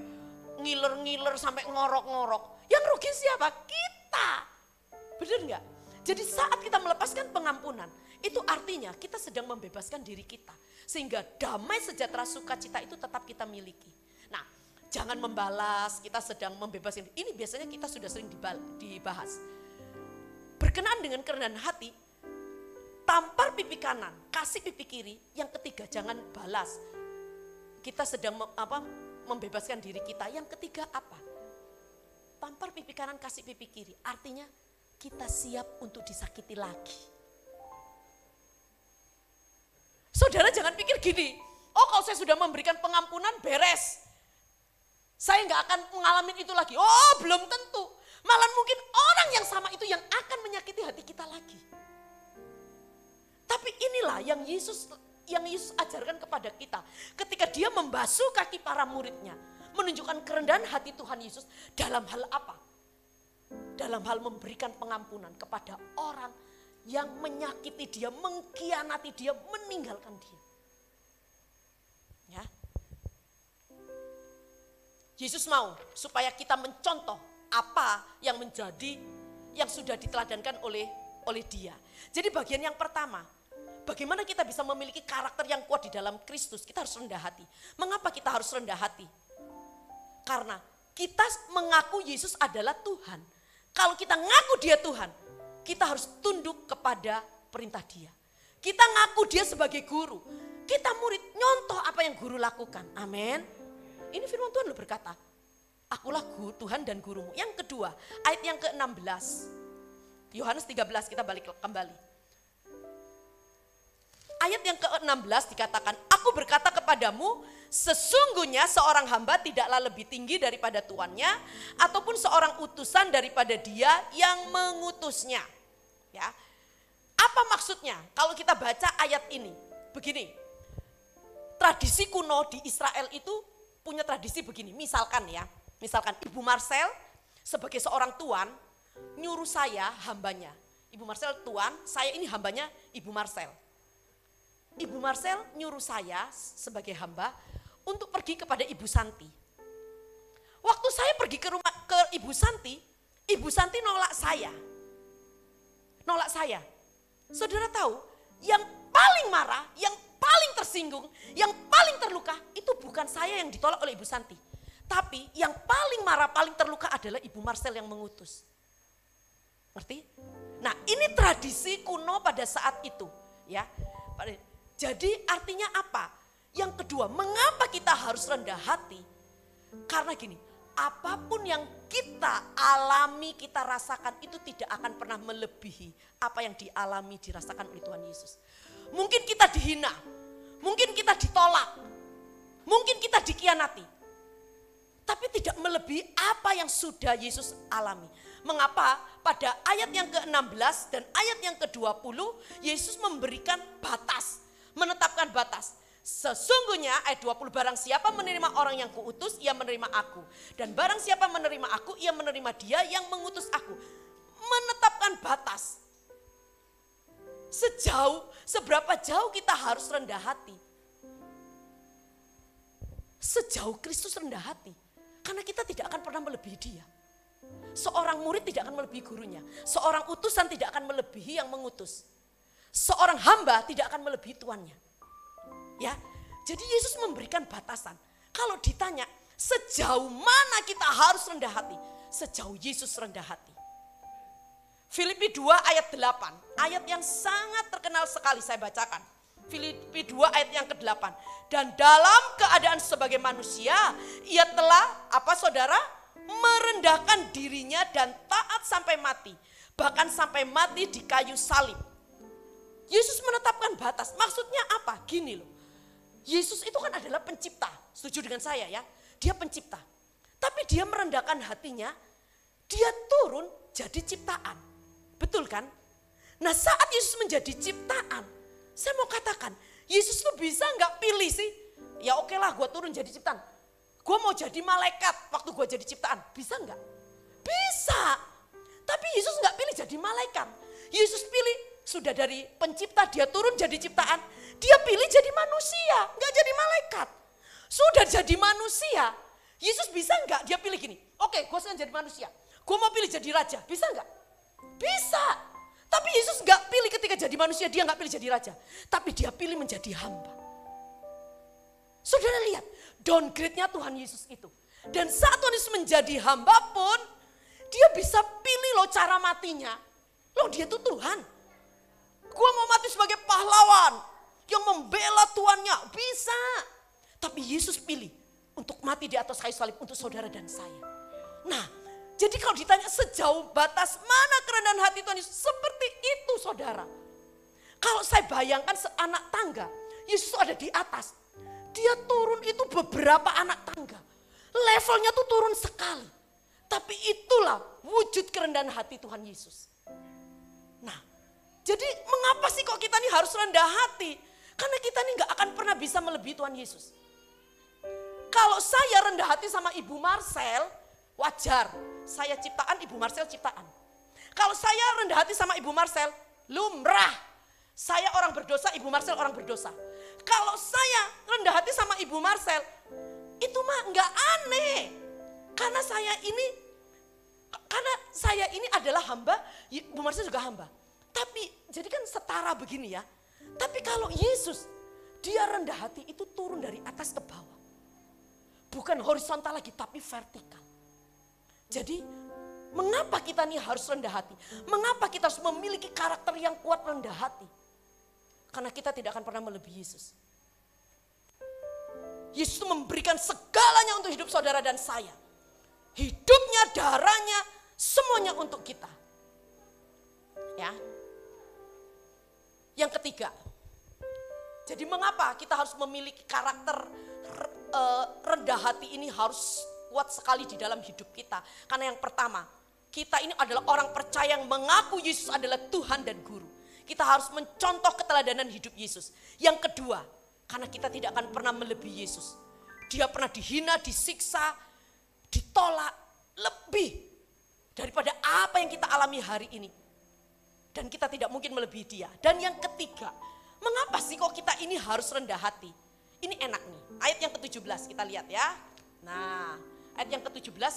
C: ngiler-ngiler sampai ngorok-ngorok. Yang rugi siapa? Kita. Bener nggak? Jadi saat kita melepaskan pengampunan, itu artinya kita sedang membebaskan diri kita. Sehingga damai sejahtera sukacita itu tetap kita miliki. Jangan membalas, kita sedang membebaskan. Ini biasanya kita sudah sering dibahas. Berkenaan dengan kerendahan hati, tampar pipi kanan, kasih pipi kiri. Yang ketiga, jangan balas. kita sedang mem- apa, membebaskan diri kita. Yang ketiga apa? Tampar pipi kanan, kasih pipi kiri. Artinya kita siap untuk disakiti lagi. Saudara jangan pikir gini, oh kalau saya sudah memberikan pengampunan beres. Saya nggak akan mengalami itu lagi. Oh belum tentu. Malah mungkin orang yang sama itu yang akan menyakiti hati kita lagi. Tapi inilah yang Yesus yang Yesus ajarkan kepada kita. Ketika dia membasuh kaki para muridnya. Menunjukkan kerendahan hati Tuhan Yesus dalam hal apa? Dalam hal memberikan pengampunan kepada orang yang menyakiti dia, mengkhianati dia, meninggalkan dia. Yesus mau supaya kita mencontoh apa yang menjadi yang sudah diteladankan oleh oleh dia. Jadi bagian yang pertama, bagaimana kita bisa memiliki karakter yang kuat di dalam Kristus? Kita harus rendah hati. Mengapa kita harus rendah hati? Karena kita mengaku Yesus adalah Tuhan. Kalau kita ngaku dia Tuhan, kita harus tunduk kepada perintah dia. Kita ngaku dia sebagai guru. Kita murid nyontoh apa yang guru lakukan. Amin. Ini firman Tuhan lo berkata, akulah guru, Tuhan dan gurumu. Yang kedua, ayat yang ke-16. Yohanes 13 kita balik kembali. Ayat yang ke-16 dikatakan, aku berkata kepadamu, sesungguhnya seorang hamba tidaklah lebih tinggi daripada tuannya, ataupun seorang utusan daripada dia yang mengutusnya. Ya, apa maksudnya? Kalau kita baca ayat ini, begini, tradisi kuno di Israel itu punya tradisi begini. Misalkan ya, misalkan Ibu Marcel sebagai seorang tuan nyuruh saya hambanya. Ibu Marcel tuan, saya ini hambanya Ibu Marcel. Ibu Marcel nyuruh saya sebagai hamba untuk pergi kepada Ibu Santi. Waktu saya pergi ke rumah ke Ibu Santi, Ibu Santi nolak saya. Nolak saya. Saudara tahu, yang paling marah, yang paling tersinggung, yang paling terluka itu bukan saya yang ditolak oleh Ibu Santi. Tapi yang paling marah, paling terluka adalah Ibu Marcel yang mengutus. Ngerti? Nah ini tradisi kuno pada saat itu. ya. Jadi artinya apa? Yang kedua, mengapa kita harus rendah hati? Karena gini, apa pun yang kita alami, kita rasakan itu tidak akan pernah melebihi apa yang dialami, dirasakan oleh Tuhan Yesus. Mungkin kita dihina, mungkin kita ditolak, mungkin kita dikianati. Tapi tidak melebihi apa yang sudah Yesus alami. Mengapa pada ayat yang ke-16 dan ayat yang ke-20 Yesus memberikan batas menetapkan batas. Sesungguhnya ayat 20 barang siapa menerima orang yang kuutus ia menerima aku. Dan barang siapa menerima aku ia menerima dia yang mengutus aku. Menetapkan batas. Sejauh, seberapa jauh kita harus rendah hati. Sejauh Kristus rendah hati. Karena kita tidak akan pernah melebihi dia. Seorang murid tidak akan melebihi gurunya. Seorang utusan tidak akan melebihi yang mengutus seorang hamba tidak akan melebihi tuannya. Ya, jadi Yesus memberikan batasan. Kalau ditanya sejauh mana kita harus rendah hati, sejauh Yesus rendah hati. Filipi 2 ayat 8, ayat yang sangat terkenal sekali saya bacakan. Filipi 2 ayat yang ke-8. Dan dalam keadaan sebagai manusia, ia telah apa saudara? merendahkan dirinya dan taat sampai mati, bahkan sampai mati di kayu salib Yesus menetapkan batas. Maksudnya apa? Gini loh. Yesus itu kan adalah pencipta. Setuju dengan saya ya? Dia pencipta. Tapi dia merendahkan hatinya. Dia turun jadi ciptaan. Betul kan? Nah saat Yesus menjadi ciptaan. Saya mau katakan. Yesus tuh bisa nggak pilih sih? Ya oke lah gue turun jadi ciptaan. Gue mau jadi malaikat waktu gue jadi ciptaan. Bisa nggak? Bisa. Tapi Yesus nggak pilih jadi malaikat. Yesus pilih sudah dari pencipta dia turun jadi ciptaan. Dia pilih jadi manusia, nggak jadi malaikat. Sudah jadi manusia, Yesus bisa nggak dia pilih gini? Oke, gue sekarang jadi manusia. Gue mau pilih jadi raja, bisa nggak? Bisa. Tapi Yesus nggak pilih ketika jadi manusia, dia nggak pilih jadi raja. Tapi dia pilih menjadi hamba. Saudara lihat, downgrade-nya Tuhan Yesus itu. Dan saat Tuhan Yesus menjadi hamba pun, dia bisa pilih loh cara matinya. Loh dia tuh Tuhan. Gue mau mati sebagai pahlawan yang membela tuannya. Bisa. Tapi Yesus pilih untuk mati di atas kayu salib untuk saudara dan saya. Nah, jadi kalau ditanya sejauh batas mana kerendahan hati Tuhan Yesus, seperti itu saudara. Kalau saya bayangkan seanak tangga, Yesus ada di atas. Dia turun itu beberapa anak tangga. Levelnya tuh turun sekali. Tapi itulah wujud kerendahan hati Tuhan Yesus. Nah, jadi mengapa sih kok kita ini harus rendah hati? Karena kita ini nggak akan pernah bisa melebihi Tuhan Yesus. Kalau saya rendah hati sama Ibu Marcel, wajar. Saya ciptaan, Ibu Marcel ciptaan. Kalau saya rendah hati sama Ibu Marcel, lumrah. Saya orang berdosa, Ibu Marcel orang berdosa. Kalau saya rendah hati sama Ibu Marcel, itu mah nggak aneh. Karena saya ini, karena saya ini adalah hamba, Ibu Marcel juga hamba. Tapi jadi kan setara begini ya. Tapi kalau Yesus, dia rendah hati itu turun dari atas ke bawah. Bukan horizontal lagi, tapi vertikal. Jadi mengapa kita nih harus rendah hati? Mengapa kita harus memiliki karakter yang kuat rendah hati? Karena kita tidak akan pernah melebihi Yesus. Yesus memberikan segalanya untuk hidup saudara dan saya. Hidupnya, darahnya, semuanya untuk kita. Ya. Yang ketiga, jadi mengapa kita harus memiliki karakter uh, rendah hati ini harus kuat sekali di dalam hidup kita? Karena yang pertama, kita ini adalah orang percaya yang mengaku Yesus adalah Tuhan dan Guru. Kita harus mencontoh keteladanan hidup Yesus. Yang kedua, karena kita tidak akan pernah melebihi Yesus. Dia pernah dihina, disiksa, ditolak lebih daripada apa yang kita alami hari ini. Dan kita tidak mungkin melebihi dia. Dan yang ketiga, mengapa sih kok kita ini harus rendah hati? Ini enak nih. Ayat yang ke-17 kita lihat ya. Nah, ayat yang ke-17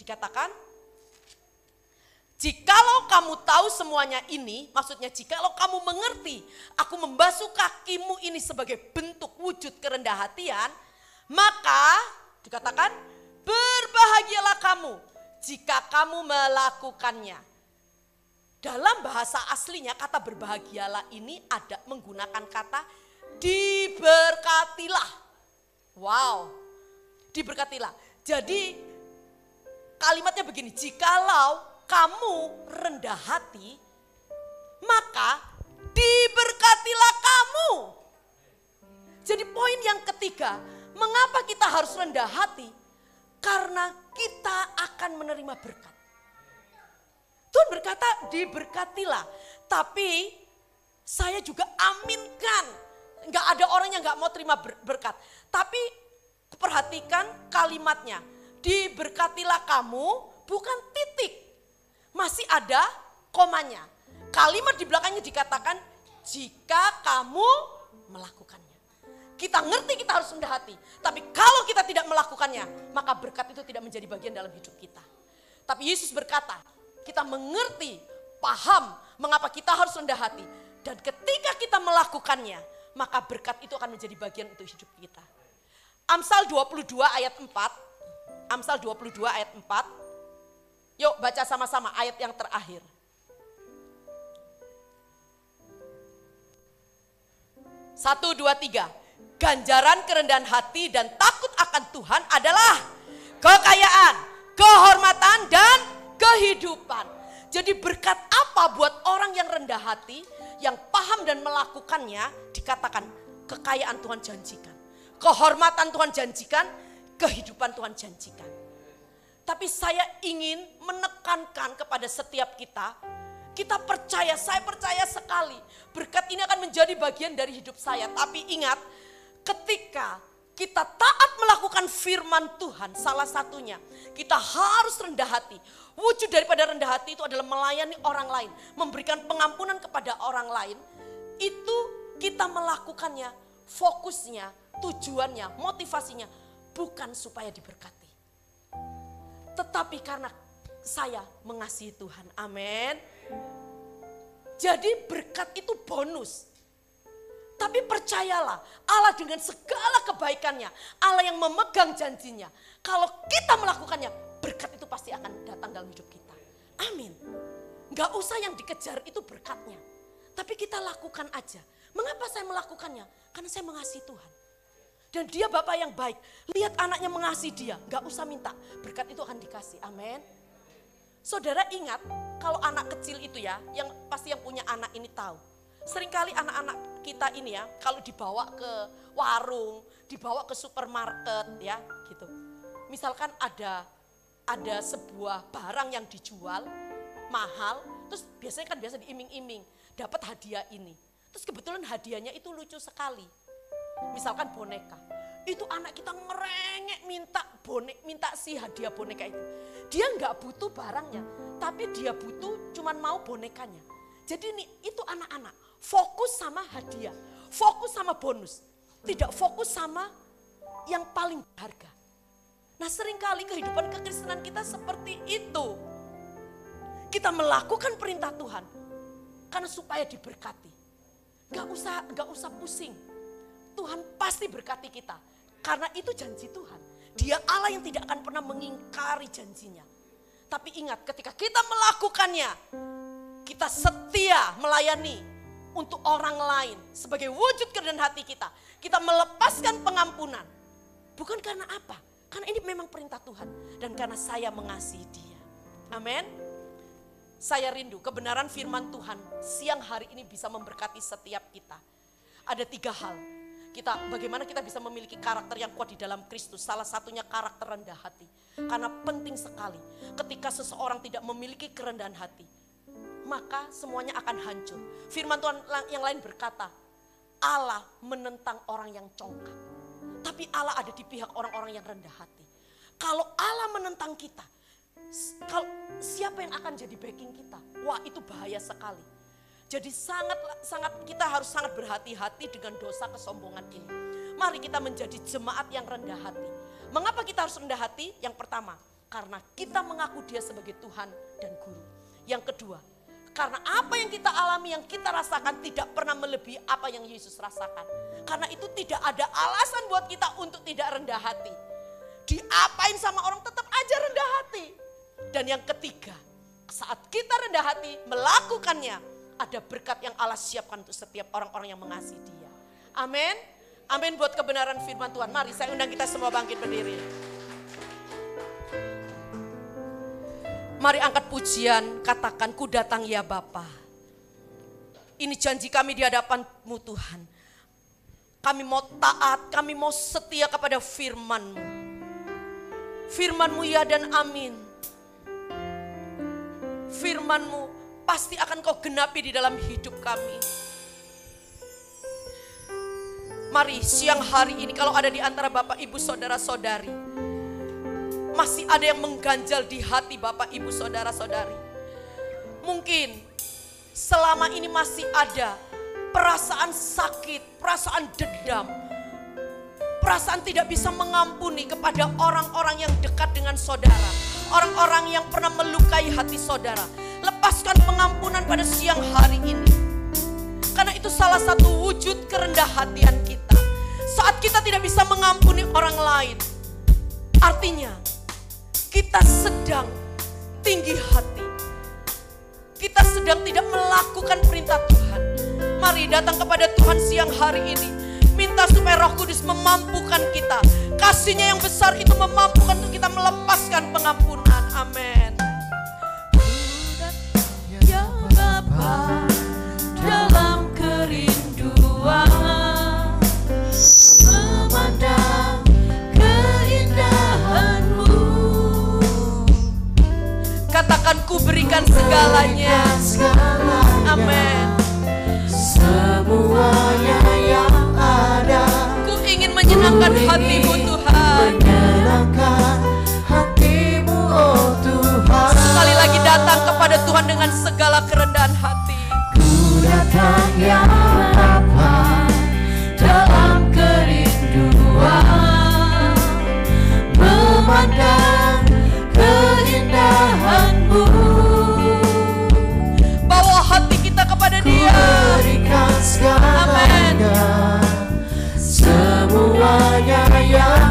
C: dikatakan Jikalau kamu tahu semuanya ini, maksudnya jikalau kamu mengerti, aku membasuh kakimu ini sebagai bentuk wujud kerendah hatian, maka dikatakan berbahagialah kamu jika kamu melakukannya. Dalam bahasa aslinya kata berbahagialah ini ada menggunakan kata diberkatilah. Wow, diberkatilah. Jadi kalimatnya begini, jikalau kamu rendah hati, maka diberkatilah kamu. Jadi poin yang ketiga, mengapa kita harus rendah hati? Karena kita akan menerima berkat. Tuhan berkata diberkatilah. Tapi saya juga aminkan. Enggak ada orang yang enggak mau terima berkat. Tapi perhatikan kalimatnya. Diberkatilah kamu bukan titik masih ada komanya. Kalimat di belakangnya dikatakan jika kamu melakukannya. Kita ngerti kita harus rendah hati. Tapi kalau kita tidak melakukannya, maka berkat itu tidak menjadi bagian dalam hidup kita. Tapi Yesus berkata, kita mengerti, paham mengapa kita harus rendah hati. Dan ketika kita melakukannya, maka berkat itu akan menjadi bagian untuk hidup kita. Amsal 22 ayat 4. Amsal 22 ayat 4 Yuk baca sama-sama ayat yang terakhir. Satu, dua, tiga. Ganjaran kerendahan hati dan takut akan Tuhan adalah kekayaan, kehormatan, dan kehidupan. Jadi berkat apa buat orang yang rendah hati, yang paham dan melakukannya, dikatakan kekayaan Tuhan janjikan. Kehormatan Tuhan janjikan, kehidupan Tuhan janjikan. Tapi saya ingin menekankan kepada setiap kita, kita percaya, saya percaya sekali berkat ini akan menjadi bagian dari hidup saya. Tapi ingat, ketika kita taat melakukan firman Tuhan, salah satunya kita harus rendah hati. Wujud daripada rendah hati itu adalah melayani orang lain, memberikan pengampunan kepada orang lain. Itu kita melakukannya, fokusnya, tujuannya, motivasinya bukan supaya diberkati tetapi karena saya mengasihi Tuhan. Amin. Jadi berkat itu bonus. Tapi percayalah, Allah dengan segala kebaikannya, Allah yang memegang janjinya. Kalau kita melakukannya, berkat itu pasti akan datang dalam hidup kita. Amin. Gak usah yang dikejar itu berkatnya. Tapi kita lakukan aja. Mengapa saya melakukannya? Karena saya mengasihi Tuhan. Dan dia bapak yang baik. Lihat anaknya mengasihi dia. Gak usah minta. Berkat itu akan dikasih. Amin. Saudara ingat kalau anak kecil itu ya, yang pasti yang punya anak ini tahu. Seringkali anak-anak kita ini ya, kalau dibawa ke warung, dibawa ke supermarket ya, gitu. Misalkan ada ada sebuah barang yang dijual mahal, terus biasanya kan biasa diiming-iming, dapat hadiah ini. Terus kebetulan hadiahnya itu lucu sekali misalkan boneka. Itu anak kita ngerengek minta bonek, minta si hadiah boneka itu. Dia nggak butuh barangnya, tapi dia butuh cuman mau bonekanya. Jadi ini itu anak-anak fokus sama hadiah, fokus sama bonus, tidak fokus sama yang paling berharga. Nah sering kali kehidupan kekristenan kita seperti itu. Kita melakukan perintah Tuhan karena supaya diberkati. Gak usah, gak usah pusing Tuhan pasti berkati kita. Karena itu janji Tuhan. Dia Allah yang tidak akan pernah mengingkari janjinya. Tapi ingat ketika kita melakukannya, kita setia melayani untuk orang lain sebagai wujud kerendahan hati kita. Kita melepaskan pengampunan. Bukan karena apa? Karena ini memang perintah Tuhan. Dan karena saya mengasihi dia. Amin. Saya rindu kebenaran firman Tuhan siang hari ini bisa memberkati setiap kita. Ada tiga hal kita bagaimana kita bisa memiliki karakter yang kuat di dalam Kristus. Salah satunya karakter rendah hati. Karena penting sekali ketika seseorang tidak memiliki kerendahan hati, maka semuanya akan hancur. Firman Tuhan yang lain berkata, Allah menentang orang yang congkak. Tapi Allah ada di pihak orang-orang yang rendah hati. Kalau Allah menentang kita, kalau siapa yang akan jadi backing kita? Wah, itu bahaya sekali. Jadi sangat sangat kita harus sangat berhati-hati dengan dosa kesombongan ini. Mari kita menjadi jemaat yang rendah hati. Mengapa kita harus rendah hati? Yang pertama, karena kita mengaku dia sebagai Tuhan dan Guru. Yang kedua, karena apa yang kita alami, yang kita rasakan tidak pernah melebihi apa yang Yesus rasakan. Karena itu tidak ada alasan buat kita untuk tidak rendah hati. Diapain sama orang tetap aja rendah hati. Dan yang ketiga, saat kita rendah hati melakukannya, ada berkat yang Allah siapkan untuk setiap orang-orang yang mengasihi dia. Amin. Amin buat kebenaran firman Tuhan. Mari saya undang kita semua bangkit berdiri. Mari angkat pujian, katakan ku datang ya Bapa. Ini janji kami di hadapanmu Tuhan. Kami mau taat, kami mau setia kepada firmanmu. Firmanmu ya dan amin. Firmanmu pasti akan kau genapi di dalam hidup kami. Mari siang hari ini kalau ada di antara Bapak Ibu Saudara-saudari. Masih ada yang mengganjal di hati Bapak Ibu Saudara-saudari. Mungkin selama ini masih ada perasaan sakit, perasaan dendam. Perasaan tidak bisa mengampuni kepada orang-orang yang dekat dengan saudara. Orang-orang yang pernah melukai hati saudara lepaskan pengampunan pada siang hari ini. Karena itu salah satu wujud kerendah hatian kita. Saat kita tidak bisa mengampuni orang lain. Artinya kita sedang tinggi hati. Kita sedang tidak melakukan perintah Tuhan. Mari datang kepada Tuhan siang hari ini. Minta supaya roh kudus memampukan kita. Kasihnya yang besar itu memampukan untuk kita melepaskan pengampunan. Amin. Katakan ku berikan segalanya. Amin.
B: Semuanya yang ada.
C: Ku ingin menyenangkan hatimu Tuhan
B: datang kepada Tuhan
C: dengan segala kerendahan hati. Ku datang ya Bapa dalam kerinduan memandang keindahanmu. Bawa hati kita kepada Dia. Dia. Amin. Semuanya yang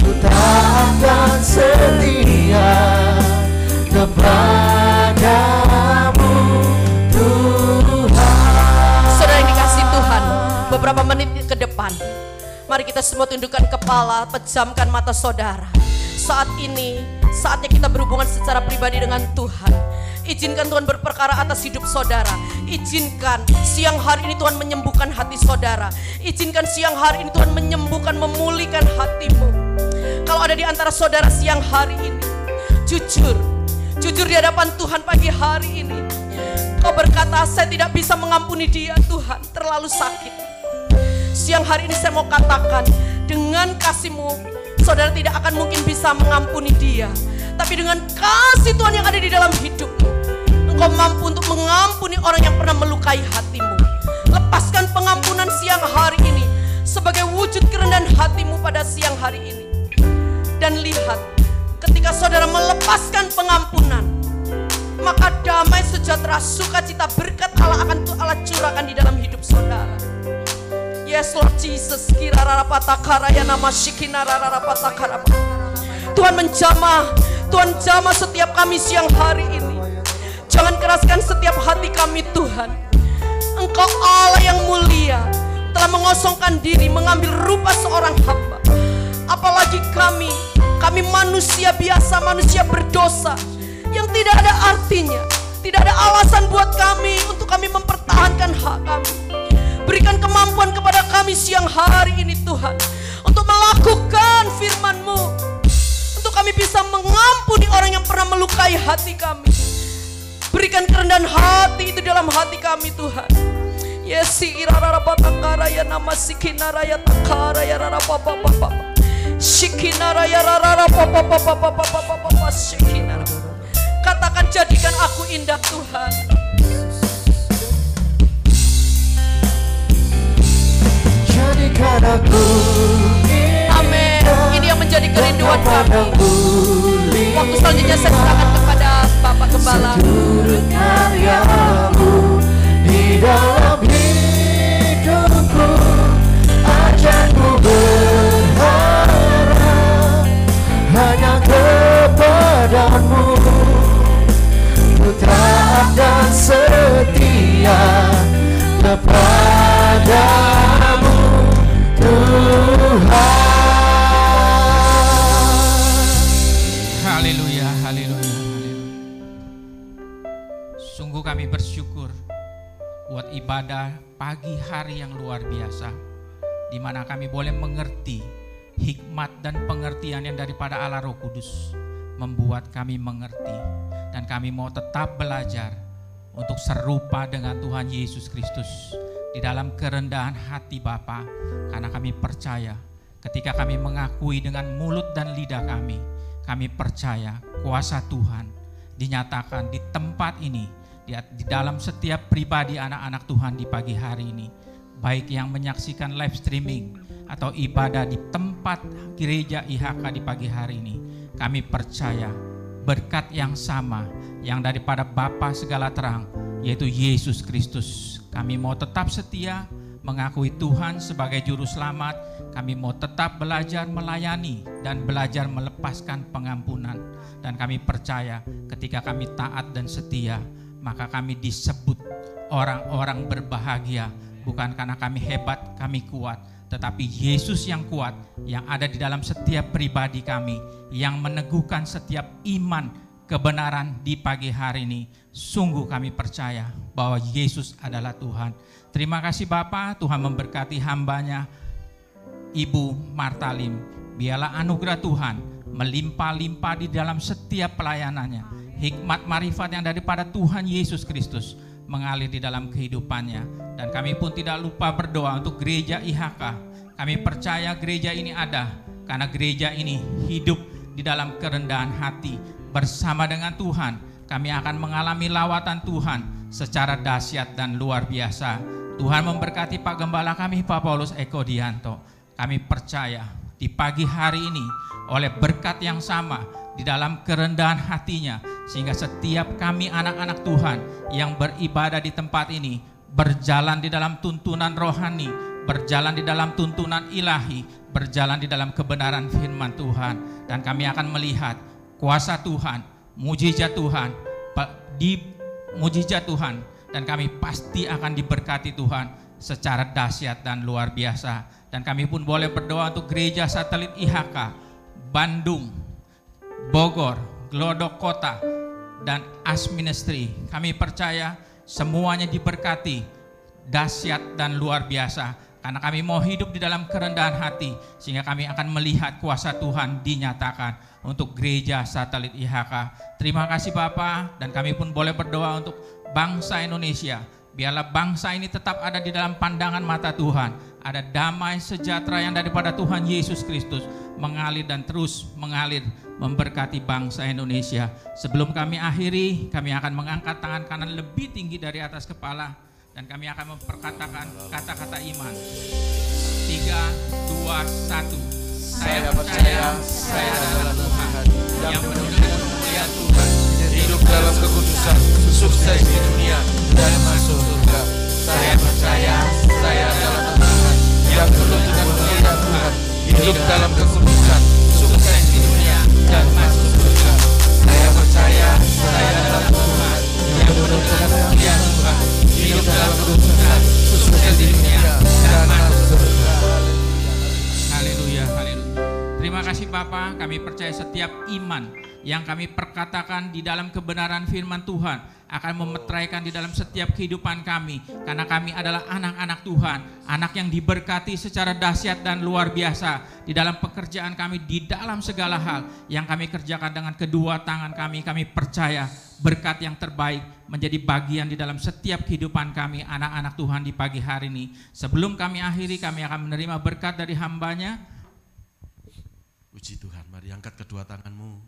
C: Ku tak akan setia kepadamu Tuhan Saudara yang dikasih Tuhan beberapa menit ke depan Mari kita semua tundukkan kepala, pejamkan mata saudara. Saat ini, saatnya kita berhubungan secara pribadi dengan Tuhan. Izinkan Tuhan berperkara atas hidup saudara. Izinkan siang hari ini Tuhan menyembuhkan hati saudara. Izinkan siang hari ini Tuhan menyembuhkan, memulihkan hatimu. Kalau ada di antara saudara siang hari ini, jujur, jujur di hadapan Tuhan pagi hari ini. Kau berkata, saya tidak bisa mengampuni dia Tuhan, terlalu sakit. Siang hari ini saya mau katakan, dengan kasihmu, saudara tidak akan mungkin bisa mengampuni dia. Tapi dengan kasih Tuhan yang ada di dalam hidupmu, engkau mampu untuk mengampuni orang yang pernah melukai hatimu. Lepaskan pengampunan siang hari ini sebagai wujud kerendahan hatimu pada siang hari ini. Dan lihat, ketika saudara melepaskan pengampunan, maka damai sejahtera sukacita berkat Allah akan Allah curahkan di dalam hidup saudara. Yes Lord Jesus, kira ya nama shikina Tuhan menjamah, Tuhan jamah setiap kami siang hari ini. Jangan keraskan setiap hati kami Tuhan. Engkau Allah yang mulia, telah mengosongkan diri, mengambil rupa seorang hamba. Apalagi kami kami manusia biasa, manusia berdosa yang tidak ada artinya. Tidak ada alasan buat kami untuk kami mempertahankan hak kami. Berikan kemampuan kepada kami siang hari ini Tuhan. Untuk melakukan firman-Mu. Untuk kami bisa mengampuni orang yang pernah melukai hati kami. Berikan kerendahan hati itu dalam hati kami Tuhan. Yesi irara takara ya nama sikinara ya takara ya rara papa papa. Katakan jadikan aku indah Tuhan.
B: Jadikan aku
C: Amin. Ini yang menjadi kerinduan kami. Waktu selanjutnya saya serahkan Bapak Gembala.
B: karyamu di dalam hidupku ajarku berharap hanya kepadamu ku dan setia kepadamu Tuhan
D: ibadah pagi hari yang luar biasa. Di mana kami boleh mengerti hikmat dan pengertian yang daripada Allah Roh Kudus. Membuat kami mengerti. Dan kami mau tetap belajar untuk serupa dengan Tuhan Yesus Kristus. Di dalam kerendahan hati Bapa. Karena kami percaya ketika kami mengakui dengan mulut dan lidah kami kami percaya kuasa Tuhan dinyatakan di tempat ini, di, di dalam setiap pribadi anak-anak Tuhan di pagi hari ini. Baik yang menyaksikan live streaming atau ibadah di tempat gereja IHK di pagi hari ini. Kami percaya berkat yang sama yang daripada Bapa segala terang, yaitu Yesus Kristus. Kami mau tetap setia, mengakui Tuhan sebagai juru selamat, kami mau tetap belajar melayani dan belajar melepaskan pengampunan. Dan kami percaya ketika kami taat dan setia, maka kami disebut orang-orang berbahagia. Bukan karena kami hebat, kami kuat, tetapi Yesus yang kuat, yang ada di dalam setiap pribadi kami, yang meneguhkan setiap iman kebenaran di pagi hari ini. Sungguh kami percaya bahwa Yesus adalah Tuhan. Terima kasih Bapak, Tuhan memberkati hambanya, Ibu Martalim. Biarlah anugerah Tuhan melimpah-limpah di dalam setiap pelayanannya. Hikmat marifat yang daripada Tuhan Yesus Kristus mengalir di dalam kehidupannya. Dan kami pun tidak lupa berdoa untuk gereja IHK. Kami percaya gereja ini ada karena gereja ini hidup di dalam kerendahan hati bersama dengan Tuhan. Kami akan mengalami lawatan Tuhan secara dahsyat dan luar biasa. Tuhan memberkati Pak Gembala kami Pak Paulus Eko Dianto. Kami percaya di pagi hari ini oleh berkat yang sama di dalam kerendahan hatinya sehingga setiap kami anak-anak Tuhan yang beribadah di tempat ini berjalan di dalam tuntunan rohani, berjalan di dalam tuntunan ilahi, berjalan di dalam kebenaran firman Tuhan. Dan kami akan melihat kuasa Tuhan, mujizat Tuhan di mujizat Tuhan. Dan kami pasti akan diberkati Tuhan secara dahsyat dan luar biasa. Dan kami pun boleh berdoa untuk gereja satelit IHK, Bandung, Bogor, Glodok Kota, dan As Ministry. Kami percaya semuanya diberkati, dahsyat dan luar biasa. Karena kami mau hidup di dalam kerendahan hati, sehingga kami akan melihat kuasa Tuhan dinyatakan untuk gereja satelit IHK. Terima kasih Bapak, dan kami pun boleh berdoa untuk bangsa Indonesia. Biarlah bangsa ini tetap ada di dalam pandangan mata Tuhan. Ada damai sejahtera yang daripada Tuhan Yesus Kristus mengalir dan terus mengalir memberkati bangsa Indonesia. Sebelum kami akhiri, kami akan mengangkat tangan kanan lebih tinggi dari atas kepala dan kami akan memperkatakan kata-kata iman. Tiga, dua, satu.
B: Saya percaya saya adalah Tuhan
D: yang penuh dengan kemuliaan Tuhan.
B: hidup dalam kekudusan, sukses di dunia dan masuk surga. Saya percaya saya adalah Tuhan yang penuh dengan kemuliaan Tuhan, hidup dalam kekudusan, dan masuk surga. Saya percaya saya adalah Tuhan yang dengan kemuliaan Tuhan, hidup dalam kekudusan, sukses di dunia dan masuk surga.
D: Haleluya, haleluya. Terima kasih Bapa, kami percaya setiap iman yang kami perkatakan di dalam kebenaran firman Tuhan akan memetraikan di dalam setiap kehidupan kami karena kami adalah anak-anak Tuhan, anak yang diberkati secara dahsyat dan luar biasa di dalam pekerjaan kami di dalam segala hal yang kami kerjakan dengan kedua tangan kami, kami percaya berkat yang terbaik menjadi bagian di dalam setiap kehidupan kami anak-anak Tuhan di pagi hari ini. Sebelum kami akhiri, kami akan menerima berkat dari hambanya,
E: Puji Tuhan, mari angkat kedua tanganmu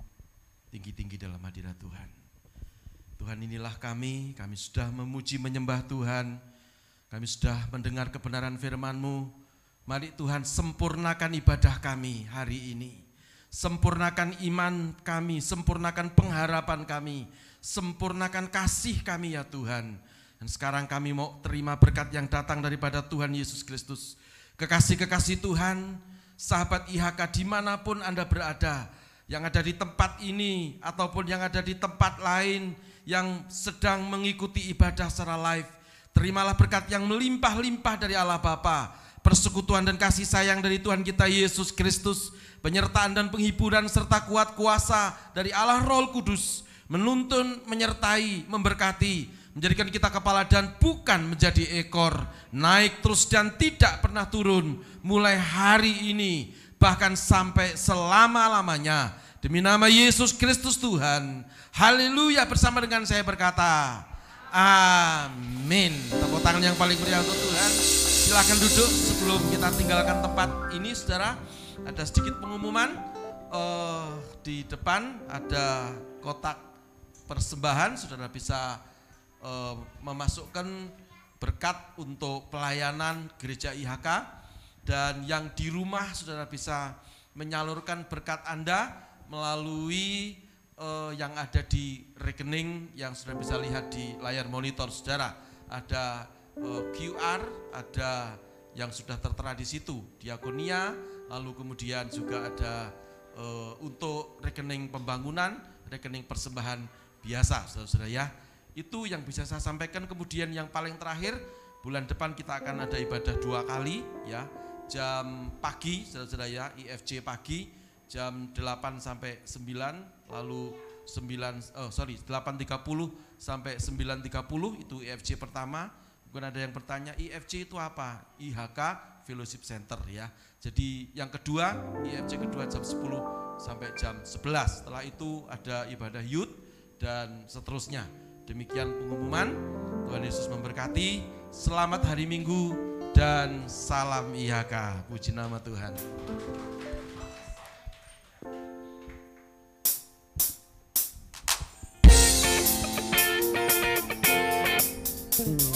E: tinggi-tinggi dalam hadirat Tuhan. Tuhan inilah kami, kami sudah memuji menyembah Tuhan, kami sudah mendengar kebenaran firman-Mu. Mari Tuhan sempurnakan ibadah kami hari ini. Sempurnakan iman kami, sempurnakan pengharapan kami, sempurnakan kasih kami ya Tuhan. Dan sekarang kami mau terima berkat yang datang daripada Tuhan Yesus Kristus. Kekasih-kekasih Tuhan, sahabat IHK di mana pun Anda berada, yang ada di tempat ini ataupun yang ada di tempat lain yang sedang mengikuti ibadah secara live, terimalah berkat yang melimpah-limpah dari Allah Bapa, persekutuan dan kasih sayang dari Tuhan kita Yesus Kristus, penyertaan dan penghiburan serta kuat kuasa dari Allah Roh Kudus, menuntun, menyertai, memberkati, menjadikan kita kepala dan bukan menjadi ekor, naik terus dan tidak pernah turun, mulai hari ini, bahkan sampai selama-lamanya. Demi nama Yesus Kristus Tuhan, haleluya bersama dengan saya berkata, amin. Tepuk tangan yang paling meriah untuk Tuhan. Silakan duduk sebelum kita tinggalkan tempat ini saudara. Ada sedikit pengumuman, eh, di depan ada kotak persembahan, saudara bisa eh, memasukkan berkat untuk pelayanan gereja IHK dan yang di rumah saudara bisa menyalurkan berkat Anda melalui eh, yang ada di rekening yang sudah bisa lihat di layar monitor saudara. Ada eh, QR, ada yang sudah tertera di situ, diakonia, lalu kemudian juga ada eh, untuk rekening pembangunan, rekening persembahan biasa saudara-saudara ya. Itu yang bisa saya sampaikan kemudian yang paling terakhir bulan depan kita akan ada ibadah dua kali ya jam pagi saudara-saudara ya IFC pagi jam 8 sampai 9 lalu 9 oh sorry 8.30 sampai 9.30 itu IFC pertama. Mungkin ada yang bertanya IFC itu apa? IHK Fellowship Center ya. Jadi yang kedua IFC kedua jam 10 sampai jam 11 setelah itu ada ibadah youth dan seterusnya. Demikian pengumuman. Tuhan Yesus memberkati. Selamat hari Minggu dan salam IHK puji nama Tuhan Mm-hmm.